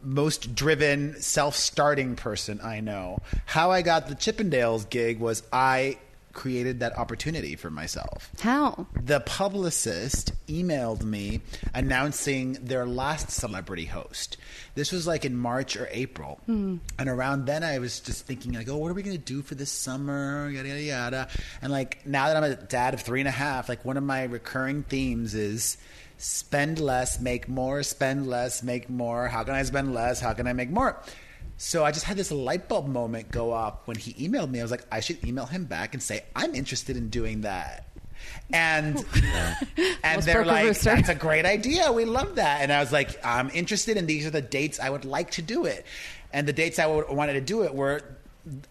most driven, self-starting person I know. How I got the Chippendales gig was I created that opportunity for myself. How? The publicist emailed me announcing their last celebrity host. This was like in March or April. Hmm. And around then I was just thinking, like, oh, what are we going to do for this summer? Yada, yada, yada. And like now that I'm a dad of three and a half, like one of my recurring themes is spend less, make more, spend less, make more. How can I spend less? How can I make more? So I just had this light bulb moment go off when he emailed me. I was like, I should email him back and say, I'm interested in doing that. And and Almost they're like, rooster. that's a great idea. We love that. And I was like, I'm interested, and these are the dates I would like to do it. And the dates I would, wanted to do it were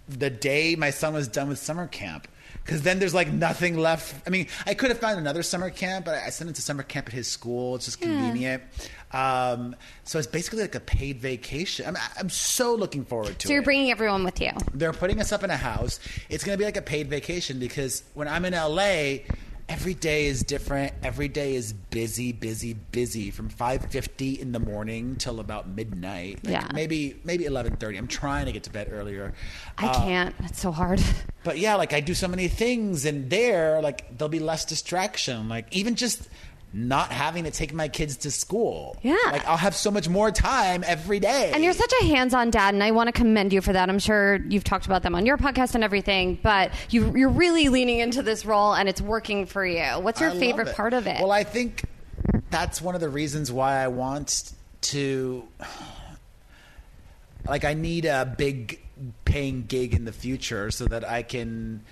the day my son was done with summer camp. Because then there's like nothing left. I mean, I could have found another summer camp, but I sent him to summer camp at his school. It's just convenient. Um, so it's basically like a paid vacation. I'm, I'm so looking forward to So it. you're bringing everyone with you. They're putting us up in a house. It's going to be like a paid vacation because when I'm in LA, every day is different. Every day is busy, busy, busy from 5:50 in the morning till about midnight. Like Yeah. Maybe maybe 11:30. I'm trying to get to bed earlier. I Uh, can't. It's so hard. but yeah, like I do so many things, and there, like there'll be less distraction. Like even just not having to take my kids to school. Yeah. like I'll have so much more time every day. And you're such a hands-on dad, and I want to commend you for that. I'm sure you've talked about them on your podcast and everything, but you, you're really leaning into this role, and it's working for you. What's your I favorite part of it? Well, I think that's one of the reasons why I want to. Like, I need a big paying gig in the future so that I can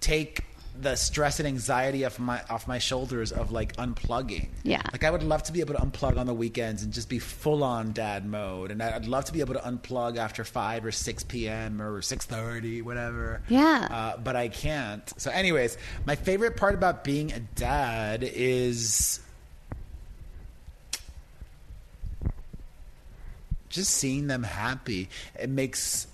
take the stress and anxiety off my off my shoulders of like unplugging. Yeah. Like I would love to be able to unplug on the weekends and just be full on dad mode, and I'd love to be able to unplug after five or six p.m. or six thirty, whatever. Yeah. Uh, but I can't. So, anyways, my favorite part about being a dad is just seeing them happy. It makes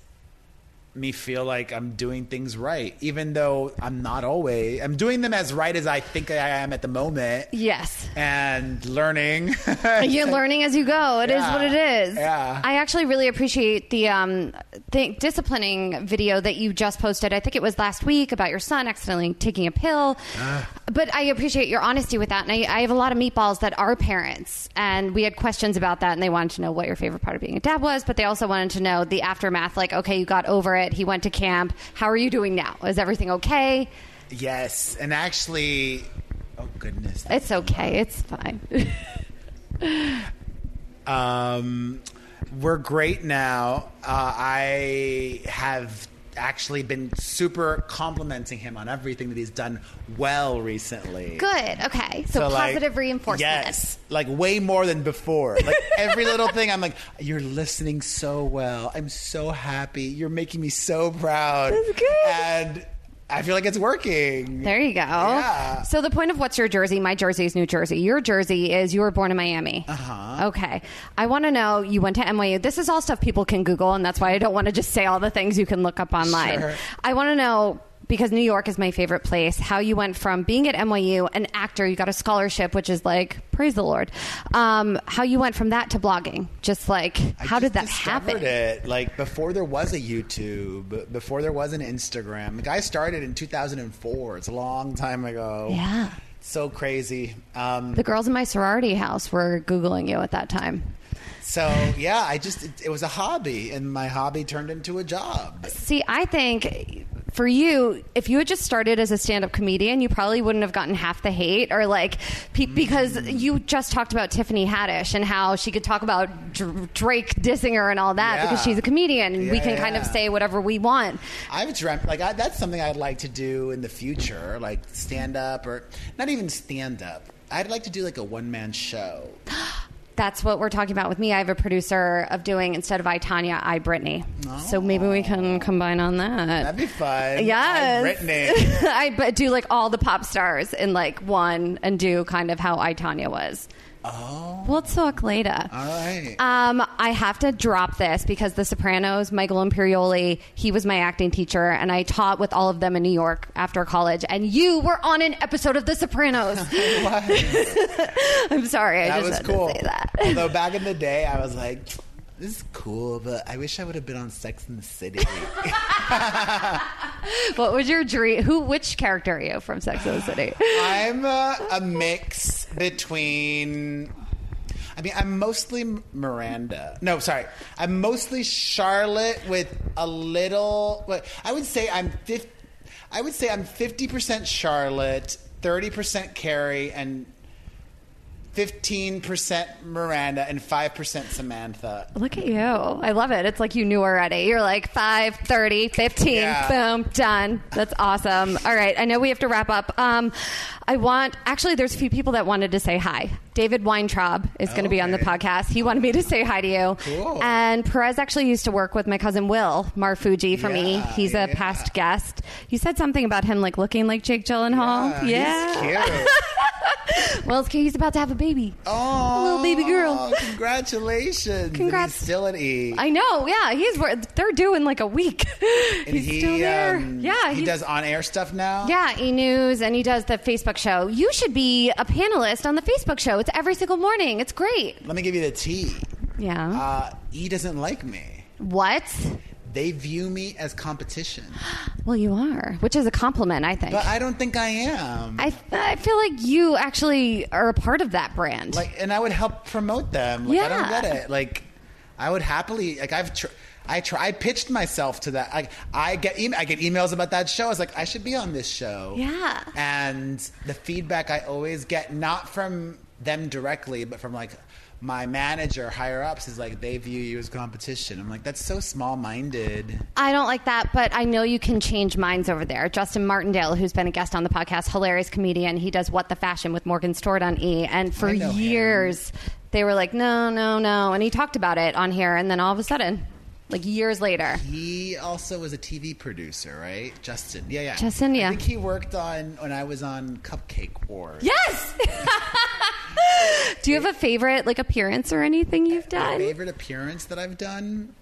me feel like I'm doing things right, even though I'm not always. I'm doing them as right as I think I am at the moment, Yes. and learning. You're learning as you go. It is Yeah. what it is. Yeah. I actually really appreciate the um, the disciplining video that you just posted. I think it was last week about your son accidentally taking a pill. Ah. But I appreciate your honesty with that. And I, I have a lot of meatballs that are parents, and we had questions about that, and they wanted to know what your favorite part of being a dad was, but they also wanted to know the aftermath. Like, okay, you got over it. He went to camp. How are you doing now? Is everything okay? yes, and actually, oh goodness, It's okay. It's fine. Um, we're great now. Uh, I have actually been super complimenting him on everything that he's done well recently. Good. Okay. So, like, positive reinforcement. Yes, like way more than before. Like every little thing, I'm like, you're listening so well. I'm so happy. You're making me so proud. That's good. And I feel like it's working. There you go. Yeah. So the point of what's your jersey? My jersey is New Jersey. Your jersey is you were born in Miami. Uh-huh. Okay. I want to know you went to NYU. This is all stuff people can Google, and that's why I don't want to just say all the things you can look up online. Sure. I want to know because New York is my favorite place. How you went from being at NYU, an actor, you got a scholarship, which is like praise the Lord. Um, how you went from that to blogging? Just like I how did just that discovered happen? It like before there was a YouTube, before there was an Instagram. Like I started in 2004. It's a long time ago. Yeah. So crazy. Um, The girls in my sorority house were googling you at that time. so yeah, I just it, it was a hobby, and my hobby turned into a job. See, I think for you, if you had just started as a stand-up comedian, you probably wouldn't have gotten half the hate, or like pe- mm-hmm. because you just talked about Tiffany Haddish and how she could talk about Dr- Drake dissing her and all that Yeah. because she's a comedian, and we Yeah, can kind of say whatever we want. I've dreamt like I, that's something I'd like to do in the future, like stand up or not even stand up. I'd like to do like a one man show. That's what we're talking about with me. I have a producer of doing instead of I Tonya, I Britney. So maybe we can combine on that. That'd be fun. Yes. Britney. I do like all the pop stars in like one and do kind of how I Tonya was. Oh, We'll talk later. all right. Um, I have to drop this because The Sopranos, Michael Imperioli, he was my acting teacher, and I taught with all of them in New York after college. And you were on an episode of The Sopranos. I'm sorry, I that just was had cool. to say that. Although back in the day, I was like, "This is cool," but I wish I would have been on Sex in the City. what was your dream? Who? Which character are you from Sex and the City? I'm uh, a mix between. I mean, I'm mostly Miranda. No, sorry. I'm mostly Charlotte with a little. what- I would say I'm 50, I would say I'm 50% Charlotte, 30% Carrie, and 15% Miranda, and 5% Samantha. Look at you. I love it. It's like you knew already. You're like 5, 30, 15, Yeah. boom, done. That's awesome. All right. I know we have to wrap up. Um, I want, actually, there's a few people that wanted to say hi. David Weintraub is going to be on the Okay. podcast. He wanted me to say hi to you. Cool. And Perez actually used to work with my cousin Will Marfuggi for me. Yeah, He's a yeah. past guest. You said something about him like looking like Jake Gyllenhaal. Yeah, he's cute. well, it's, he's about to have a baby. Oh, little baby girl. Congratulations. And Congrats. he's still at E. I know, yeah. He's they're due in like a week. and he's he, still there. um, yeah, he he's- does on air stuff now. Yeah, E News, and he does the Facebook show. You should be a panelist on the Facebook show. It's every single morning. It's great. Let me give you the tea. Yeah. Uh, he doesn't like me. what? They view me as competition, Well, you are, which is a compliment, I think. but I don't think I am. I I feel like you actually are a part of that brand. like, and I would help promote them. Like, I don't get it. Like, I would happily. Like, I've. Tr- I try. I pitched myself to that. Like, I get. E- I get emails about that show. I was like, I should be on this show. Yeah. And the feedback I always get, not from them directly, but from like my manager higher ups is like they view you as competition. I'm like that's so small minded. I don't like that, but I know you can change minds over there. Justin Martindale, who's been a guest on the podcast, hilarious comedian. He does What the Fashion with Morgan Stewart on E. And for know him. years, they were like, no, no, no. And he talked about it on here. And then all of a sudden, like years later, He also was a TV producer, right? Justin. Yeah, yeah. Justin, yeah. I think he worked on when I was on Cupcake Wars. Yes. Do you have a favorite like appearance or anything you've My done? favorite appearance that I've done?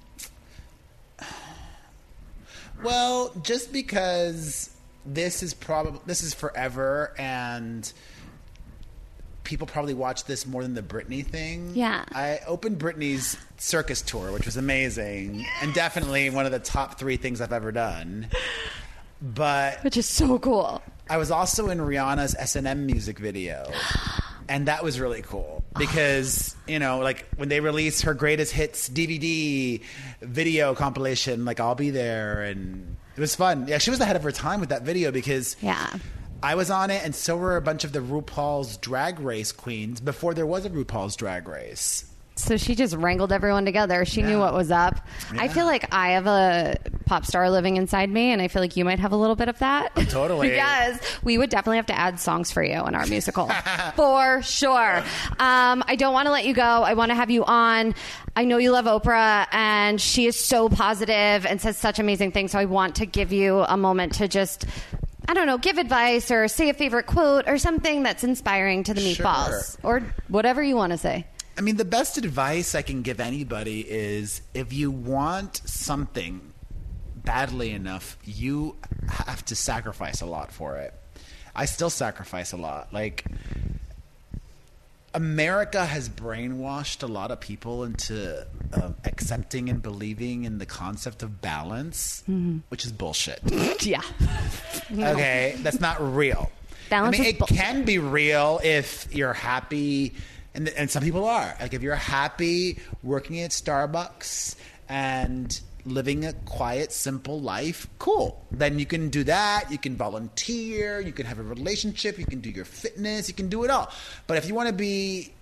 Well, just because this is probably this is forever and people probably watch this more than the Britney thing. Yeah. I opened Britney's circus tour, which was amazing and definitely one of the top 3 things I've ever done. But Which is so cool. I was also in Rihanna's S&M music video. And that was really cool because, you know, like when they release her greatest hits DVD video compilation, like I'll be there and it was fun. Yeah, she was ahead of her time with that video because Yeah. I was on it and so were a bunch of the RuPaul's drag race queens before there was a RuPaul's drag race. So she just wrangled everyone together. She knew what was up. I feel like I have a pop star living inside me, and I feel like you might have a little bit of that. totally. yes. We would definitely have to add songs for you in our musical. for sure. Um, I don't want to let you go. I want to have you on. I know you love Oprah, and she is so positive and says such amazing things. So I want to give you a moment to just. I don't know, give advice or say a favorite quote or something that's inspiring to the Sure. meatballs or whatever you want to say. I mean, the best advice I can give anybody is if you want something badly enough, you have to sacrifice a lot for it. I still sacrifice a lot. Like, America has brainwashed a lot of people into um, accepting and believing in the concept of balance, which is bullshit. Yeah. Okay, that's not real. Balance I mean, it bullshit. can be real if you're happy, and and some people are. Like if you're happy working at Starbucks and living a quiet, simple life, cool. Then you can do that. You can volunteer. You can have a relationship. You can do your fitness. You can do it all. But if you want to be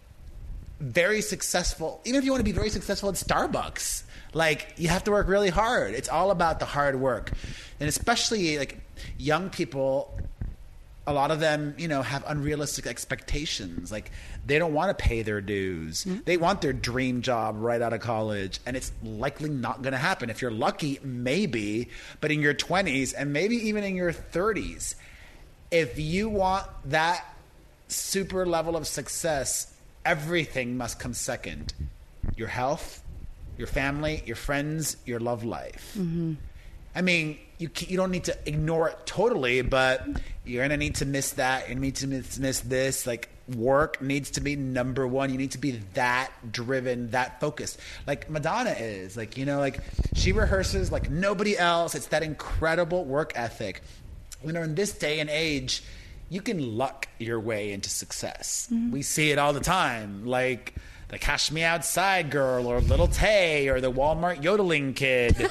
very successful, even if you want to be very successful at Starbucks, like you have to work really hard. It's all about the hard work. And especially like young people, a lot of them, you know, have unrealistic expectations. Like they don't want to pay their dues. Mm-hmm. They want their dream job right out of college, and it's likely not going to happen. If you're lucky, maybe, but in your 20s and maybe even in your 30s, if you want that super level of success, everything must come second. Your health, your family, your friends, your love life. Mm-hmm. I mean, you you don't need to ignore it totally, but you're gonna need to miss that. You need to miss, miss this. Like work needs to be number one. You need to be that driven, that focused, like Madonna is. Like you know, like she rehearses like nobody else. It's that incredible work ethic. You know, in this day and age, you can luck your way into success. Mm-hmm. We see it all the time, like the Cash Me Outside girl, or Lil Tay, or the Walmart yodeling kid.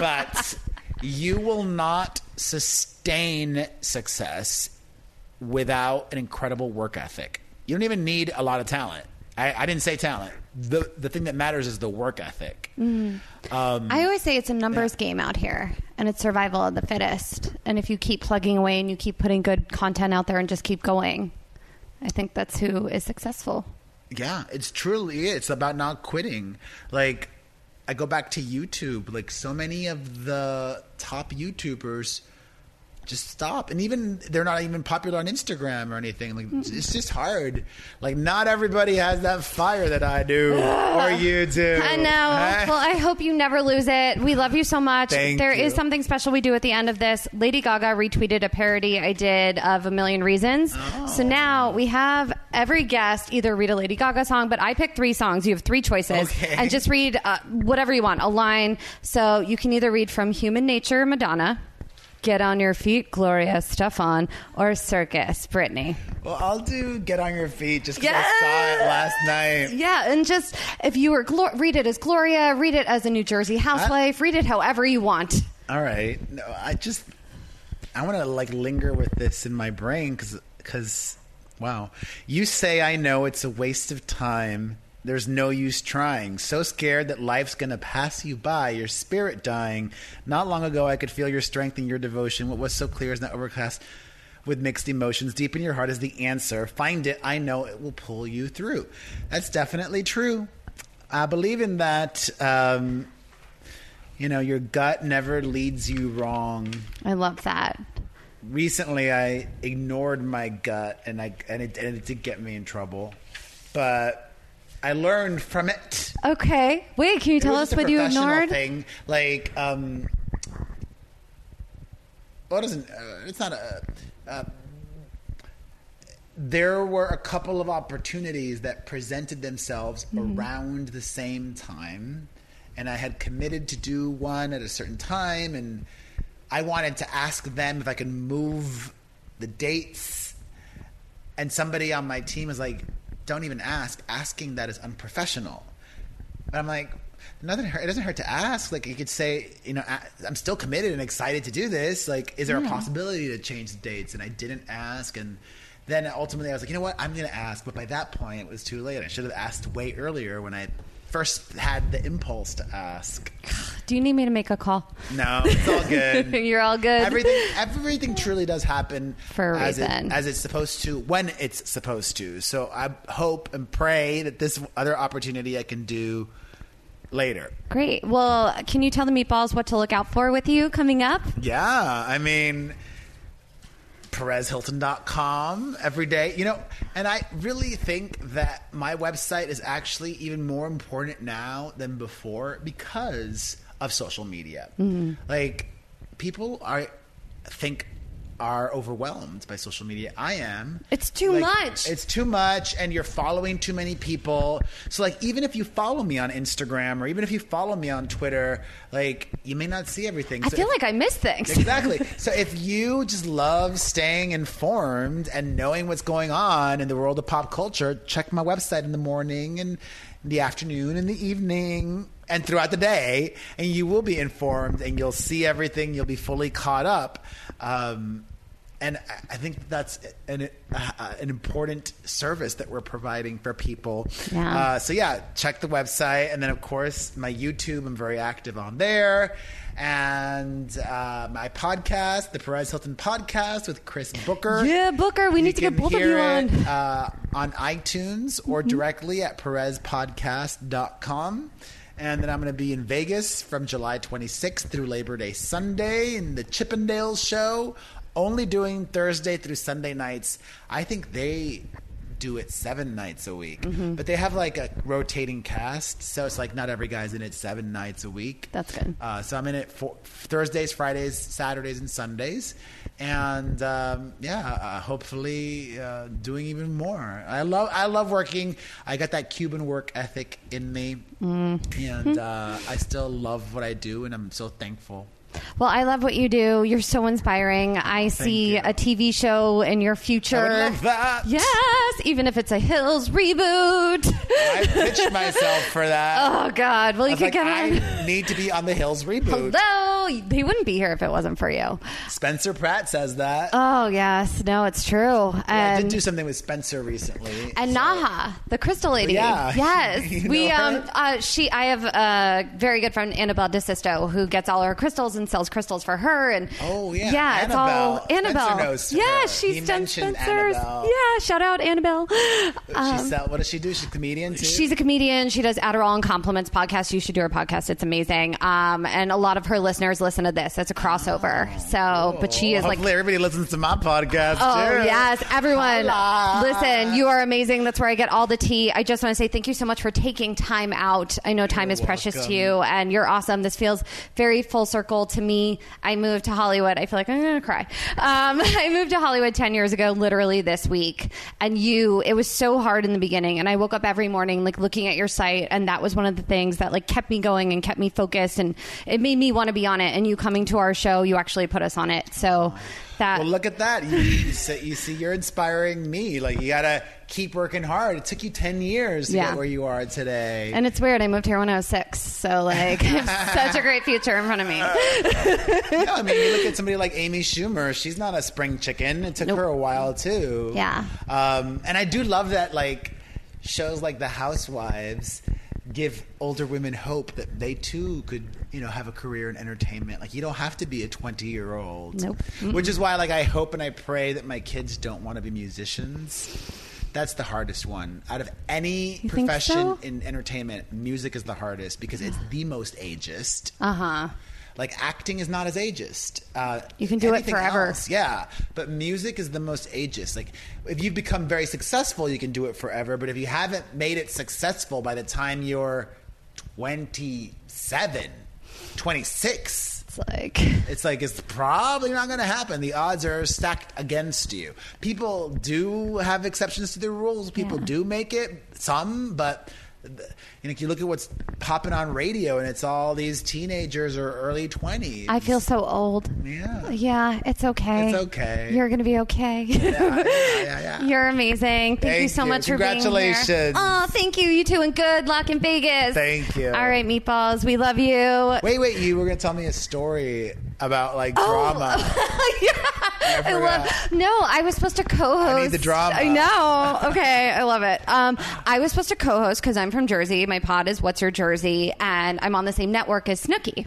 but you will not sustain success without an incredible work ethic. You don't even need a lot of talent. I, I didn't say talent. The the thing that matters is the work ethic. Um, I always say it's a numbers game out here, and it's survival of the fittest. And if you keep plugging away and you keep putting good content out there and just keep going, I think that's who is successful. Yeah, it's truly it's about not quitting. Like I go back to YouTube, like so many of the top YouTubers just stop. And even they're not even popular on Instagram or anything. Like it's just hard. Like not everybody has that fire that I do or you do. I know. Well, I hope you never lose it. We love you so much. Thank There is you. something special we do at the end of this. Lady Gaga retweeted a parody I did of A Million Reasons. Oh. So now we have every guest either read a Lady Gaga song, but I pick three songs. You have three choices. Okay. And just read uh, whatever you want, a line. So you can either read from Human Nature, Madonna. Get on your feet, Gloria Estefan, or Circus, Britney. well, I'll do get on your feet just because I saw it last night. Yeah, and just if you were Glor- read it as Gloria, read it as a New Jersey housewife, read it however you want. All right. No, I just I want to like linger with this in my brain because because Wow. You say I know it's a waste of time. There's no use trying. So scared that life's going to pass you by, your spirit dying. Not long ago, I could feel your strength and your devotion. What was so clear is not overcast with mixed emotions. Deep in your heart is the answer. Find it. I know it will pull you through. That's definitely true. I believe in that. Um, you know, your gut never leads you wrong I love that. recently I ignored my gut and I and it, and it did get me in trouble, but I learned from it. Okay. Wait, can you It tell us what you ignored? Thing like um, what isn't? Uh, it's not a. Uh, there were a couple of opportunities that presented themselves Mm-hmm. around the same time and i had committed to do one at a certain time and i wanted to ask them if i could move the dates and somebody on my team was like don't even ask asking that is unprofessional. But i'm like nothing hurt- it doesn't hurt to ask. Like you could say you know i'm still committed and excited to do this. Like is there a possibility to change the dates? And i didn't ask. And then ultimately i was like you know what? I'm going to ask. But by that point it was too late. I should have asked way earlier when i first had the impulse to ask Do you need me to make a call? no it's all good You're all good. everything everything truly does happen For a as reason. it, as it's supposed to when it's supposed to so i hope and pray that this other opportunity i can do later Great. Well, can you tell the meatballs what to look out for with you coming up? Yeah, I mean, PerezHilton.com every day. You know, and I really think that my website is actually even more important now than before because of social media. Mm-hmm. Like, people are think are overwhelmed by social media. I am. It's too Like, much. It's too much, and you're following too many people. So, like, even if you follow me on Instagram or even if you follow me on Twitter, like, you may not see everything. I So feel if- like I miss things. exactly. So if you just love staying informed and knowing what's going on in the world of pop culture, check my website in the morning and the afternoon and the evening and throughout the day, and you will be informed and you'll see everything. You'll be fully caught up. Um, and I- think that's an, uh, an important service that we're providing for people. Yeah. Uh, so yeah, check the website, and then of course my YouTube. I'm very active on there, and uh, my podcast, the Perez Hilton Podcast with Chris Booker. Yeah, Booker, we You need to get both of you on. Mm-hmm. uh, on iTunes or directly at perezpodcast.com. And then I'm going to be in Vegas from July 26th through Labor Day Sunday in the Chippendales show. Only doing Thursday through Sunday nights. I think they do it seven nights a week, Mm-hmm. but they have like a rotating cast, so it's like not every guy's in it seven nights a week. That's good. Uh, so I'm in it for Thursdays, Fridays, Saturdays, and Sundays, and um, yeah, uh, hopefully uh, doing even more. I love I love working. I got that Cuban work ethic in me, Mm-hmm. and uh, I still love what I do, and I'm so thankful. Well, I love what you do. You're so inspiring. I see you. a TV show in your future. I would love that. Yes, even if it's a Hills reboot. I pitched myself for that. oh God! Well, I you could like, get on. I need to be on the Hills reboot. Hello, he wouldn't be here if it wasn't for you. Spencer Pratt says that. Oh yes, no, it's true. I And did do something with Spencer recently. and so- Naha, the crystal lady. Yeah. Yes, You we know her? um uh, she. I have a very good friend Annabelle DeSisto who gets all her crystals and sells crystals for her. And Oh, yeah. yeah, it's all Annabelle. Spencer yeah, her. she's He done Spencer's. Annabelle. Yeah, shout out Annabelle. She Um, sell, what does she do? She's a comedian too. She's a comedian. She does Adderall and Compliments podcast. You should do her podcast. It's amazing. Um, and a lot of her listeners listen to this. It's a crossover. so, but she is like everybody listens to my podcast Oh too. yes, everyone! Holla. Listen, you are amazing. That's where I get all the tea. I just want to say thank you so much for taking time out. I know time is precious to you, and you're awesome. This feels very full circle to me. I moved to Hollywood. I feel like I'm gonna cry. Um, I moved to Hollywood ten years ago, literally this week, and you. It was so hard in the beginning, and I woke up every morning like looking at your site, and that was one of the things that like kept me going and kept me focused, and it made me want to be on it and you coming to our show, you actually put us on it. So that Well, look at that. You, you, see, you see, you're inspiring me. Like, you got to keep working hard. It took you 10 years to Yeah. get where you are today. and it's weird. I moved here when I was six, so like, such a great future in front of me. no, I mean, you look at somebody like Amy Schumer. She's not a spring chicken. It took Nope. her a while, too. Yeah. Um, and I do love that, like, shows like The Housewives give older women hope that they too could you know have a career in entertainment like you don't have to be a 20 year old Nope. which is why like i hope and i pray that my kids don't want to be musicians that's the hardest one out of any think profession so? in entertainment music is the hardest because it's the most ageist Uh huh. Like acting is not as ageist. Uh, You can do it forever. else, yeah, but music is the most ageist. Like if you've become very successful, you can do it forever. But if you haven't made it successful by the time you're 27, 26, It's like, it's like it's probably not going to happen. The odds are stacked against you. People do have exceptions to the rules. People Yeah. do make it some, but you know, you look at what's popping on radio, and it's all these teenagers or early twenties. I feel so old. Yeah. Yeah, it's okay. It's okay. You're gonna be okay. yeah, yeah, yeah. You're amazing. Thank, you so you. much for being here. Congratulations. Oh, thank you. You too, and good luck in Vegas. Thank you. All right, meatballs. We love you. Wait, wait, you were going to tell me a story about like Oh. drama. yeah. I, forgot. love. No, I was supposed to co-host. I need the drama. I know. Okay, I love it. Um, I was supposed to co-host because I'm from Jersey. My pod is What's Your Jersey, and I'm on the same network as Snooki.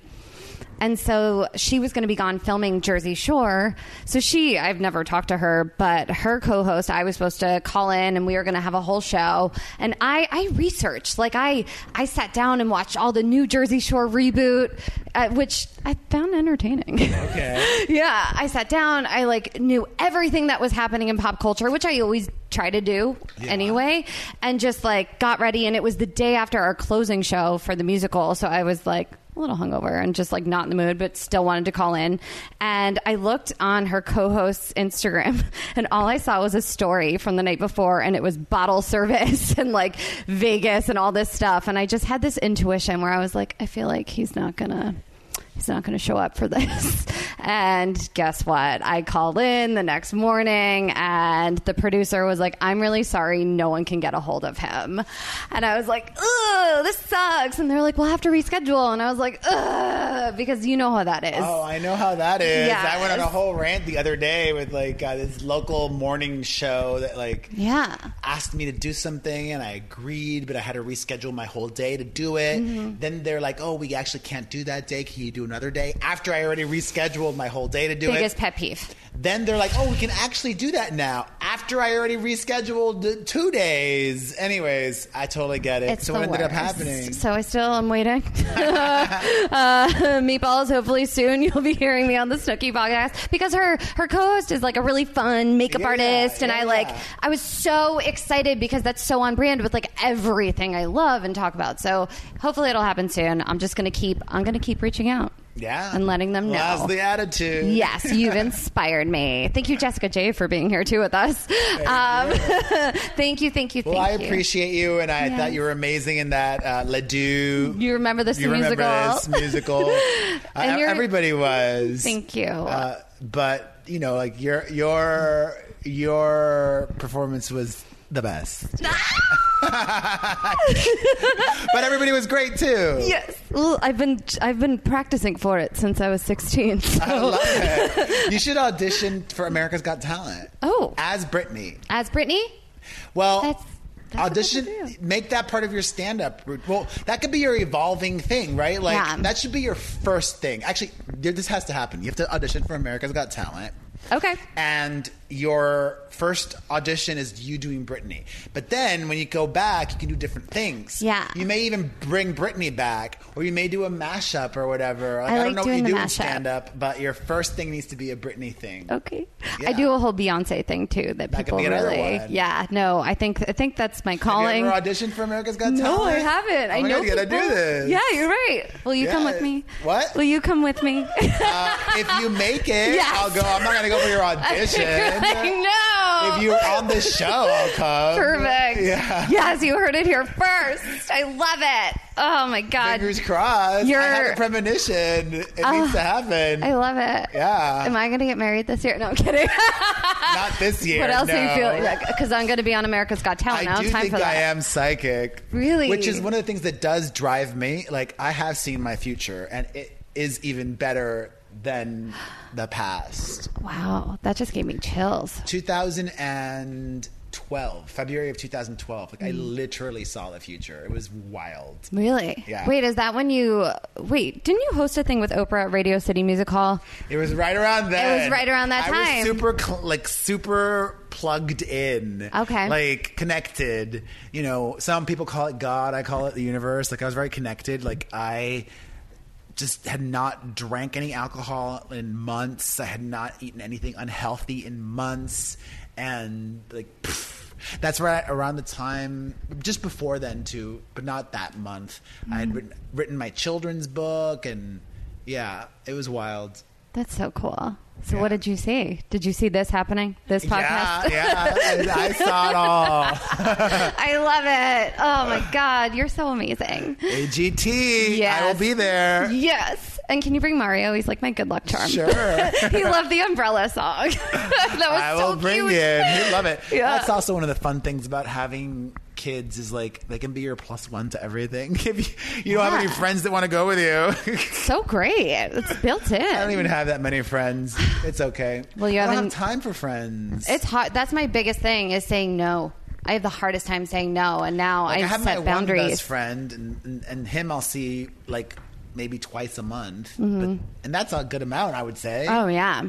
And so she was going to be gone filming Jersey Shore. So she, I've never talked to her, but her co-host, I was supposed to call in and we were going to have a whole show. And I, I researched, like I, I sat down and watched all the new Jersey Shore reboot, uh, which I found entertaining. Okay. yeah, I sat down. I like knew everything that was happening in pop culture, which I always try to do Yeah. anyway, and just like got ready. And it was the day after our closing show for the musical, so I was like a little hungover and just like not in the mood, but still wanted to call in. And I looked on her co-host's Instagram, and all I saw was a story from the night before, and it was bottle service and like Vegas and all this stuff. And I just had this intuition where I was like, I feel like he's not gonna he's not going to show up for this. And guess what? I called in the next morning and the producer was like, I'm really sorry. No one can get a hold of him. And I was like, ugh, this sucks. And they're like, we'll have to reschedule. And I was like, ugh, because you know how that is. Oh, I know how that is. Yes. I went on a whole rant the other day with like uh, this local morning show that like yeah. asked me to do something and I agreed, but I had to reschedule my whole day to do it. Mm-hmm. Then they're like, "Oh, we actually can't do that day. Can you do another day?" After I already rescheduled my whole day to do Biggest it. pet peeve. Then they're like, "Oh, we can actually do that now." After I already rescheduled two days. Anyways, I totally get it. It's so what ended up worst. happening? So I still am waiting. uh, meatballs. Hopefully soon you'll be hearing me on the Snooki podcast because her her co-host is like a really fun makeup Yeah, artist, and yeah, I like yeah. I was so excited because that's so on brand with like everything I love and talk about. So hopefully it'll happen soon. I'm just gonna keep I'm gonna keep reaching out. Yeah, and letting them know. That's the attitude. Yes, you've inspired me. Thank you, Jessica J, for being here too with us. Um, thank you, thank you, thank you. Well, I you. appreciate you, and I Yes. thought you were amazing in that uh, Ledoux. You remember this you musical? remember this musical? And Uh, everybody was. Thank you. Uh, but you know, like your your your performance was the best. but everybody was great too. Yes. Well, I've been I've been practicing for it since I was 16. so- I love it. You should audition for America's Got Talent. Oh. as Britney. As Britney? Well, That's- that's audition, what to do. make that part of your stand-up. Well, that could be your evolving thing, right? Like Yeah. that should be your first thing. Actually, this has to happen. You have to audition for America's Got Talent. Okay. and your first audition is you doing Britney. But then when you go back, you can do different things. Yeah. You may even bring Britney back, or you may do a mashup or whatever. Like, I don't like know doing what the you do in stand up, but your first thing needs to be a Britney thing. Okay. Yeah. I do a whole Beyonce thing too that, That could people be really. Yeah, no, I think I think that's my Have calling. you ever auditioned for America's Got Talent? no, I haven't. Oh I know God, you gotta do this. Yeah, you're right. Will you come with me? What? Will you come with me? Uh, if you make it, Yes. I'll go. I'm not to go for your audition. I know. Oh. if you're on the show, I'll come. Perfect. Yeah. Yes, you heard it here first. I love it. Oh my god. Fingers crossed. You're- I had a premonition. It Oh, needs to ah, happen. I love it. Yeah. Am I going to get married this year? No, I'm kidding. Not this year. what else no. are you feeling? Because I'm going to be on America's Got Talent now. I do Time think. I am psychic. Really? Which is one of the things that does drive me. Like, I have seen my future, and it is even better than the past. Wow, that just gave me chills. 2012, February of 2012. Like, I Mm. literally saw the future. It was wild. Really? Yeah. Wait, is that when you wait? Didn't you host a thing with Oprah at Radio City Music Hall? It was right around then. It was right around that I time. was super, cl- like, super plugged in. Okay. Like, connected. You know, some people call it God. I call it the universe. Like, I was very connected. Like, I just had not drank any alcohol in months. I had not eaten anything unhealthy in months. And, like, pff, that's right around the time, just before then, too, but not that month. I Mm. had written, written my children's book, and yeah, it was wild. That's so cool. So, Yeah. what did you see? Did you see this happening? This podcast? Yeah, yeah, I, I saw it all. I love it. Oh my god, you're so amazing. AGT, I will be there. Yes. And can you bring Mario? He's like my good luck charm. Sure. he loved the umbrella song. that was I so will bring cute. him. He'll love it. Yeah. That's also one of the fun things about having kids is like they can be your plus one to everything. If you, you don't have any friends that want to go with you. So great. It's built in. I don't even have that many friends. It's okay. Well, you I don't haven't- have time for friends. It's hard. That's my biggest thing is saying no. I have the hardest time saying no, and now Like, I I have my set one best friend, and, and, and him I'll see like maybe twice a month, but, and that's a good amount, I would say. Mm-hmm. Oh yeah.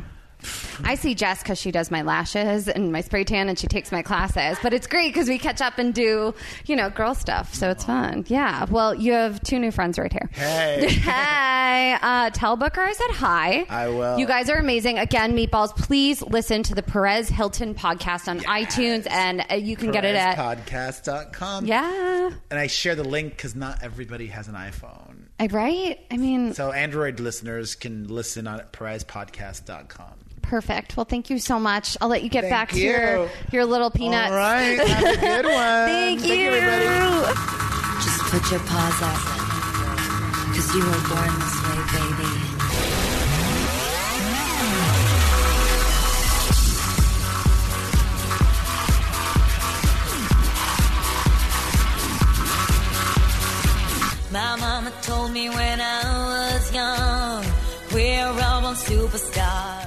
I see Jess because she does my lashes and my spray tan, and she takes my classes. But it's great because we catch up and do, you know, girl stuff. So it's fun. Yeah. Well, you have two new friends right here. Hey. hey. Uh, tell Booker I said hi. I will. You guys are amazing. Again, meatballs. Please listen to the Perez Hilton podcast on iTunes, and uh, you can get it at. podcast.com. Yeah. And I share the link because not everybody has an iPhone. I- Right? I mean, So Android listeners can listen on perezpodcast.com. perfect. Well, thank you so much. I'll let you get Thank back to your, your little peanuts. All right. Have a good one. Thank, Thank you. you. Just put your paws up. Cause you were born this way, baby. My mama told me when I was young, we're all on superstars.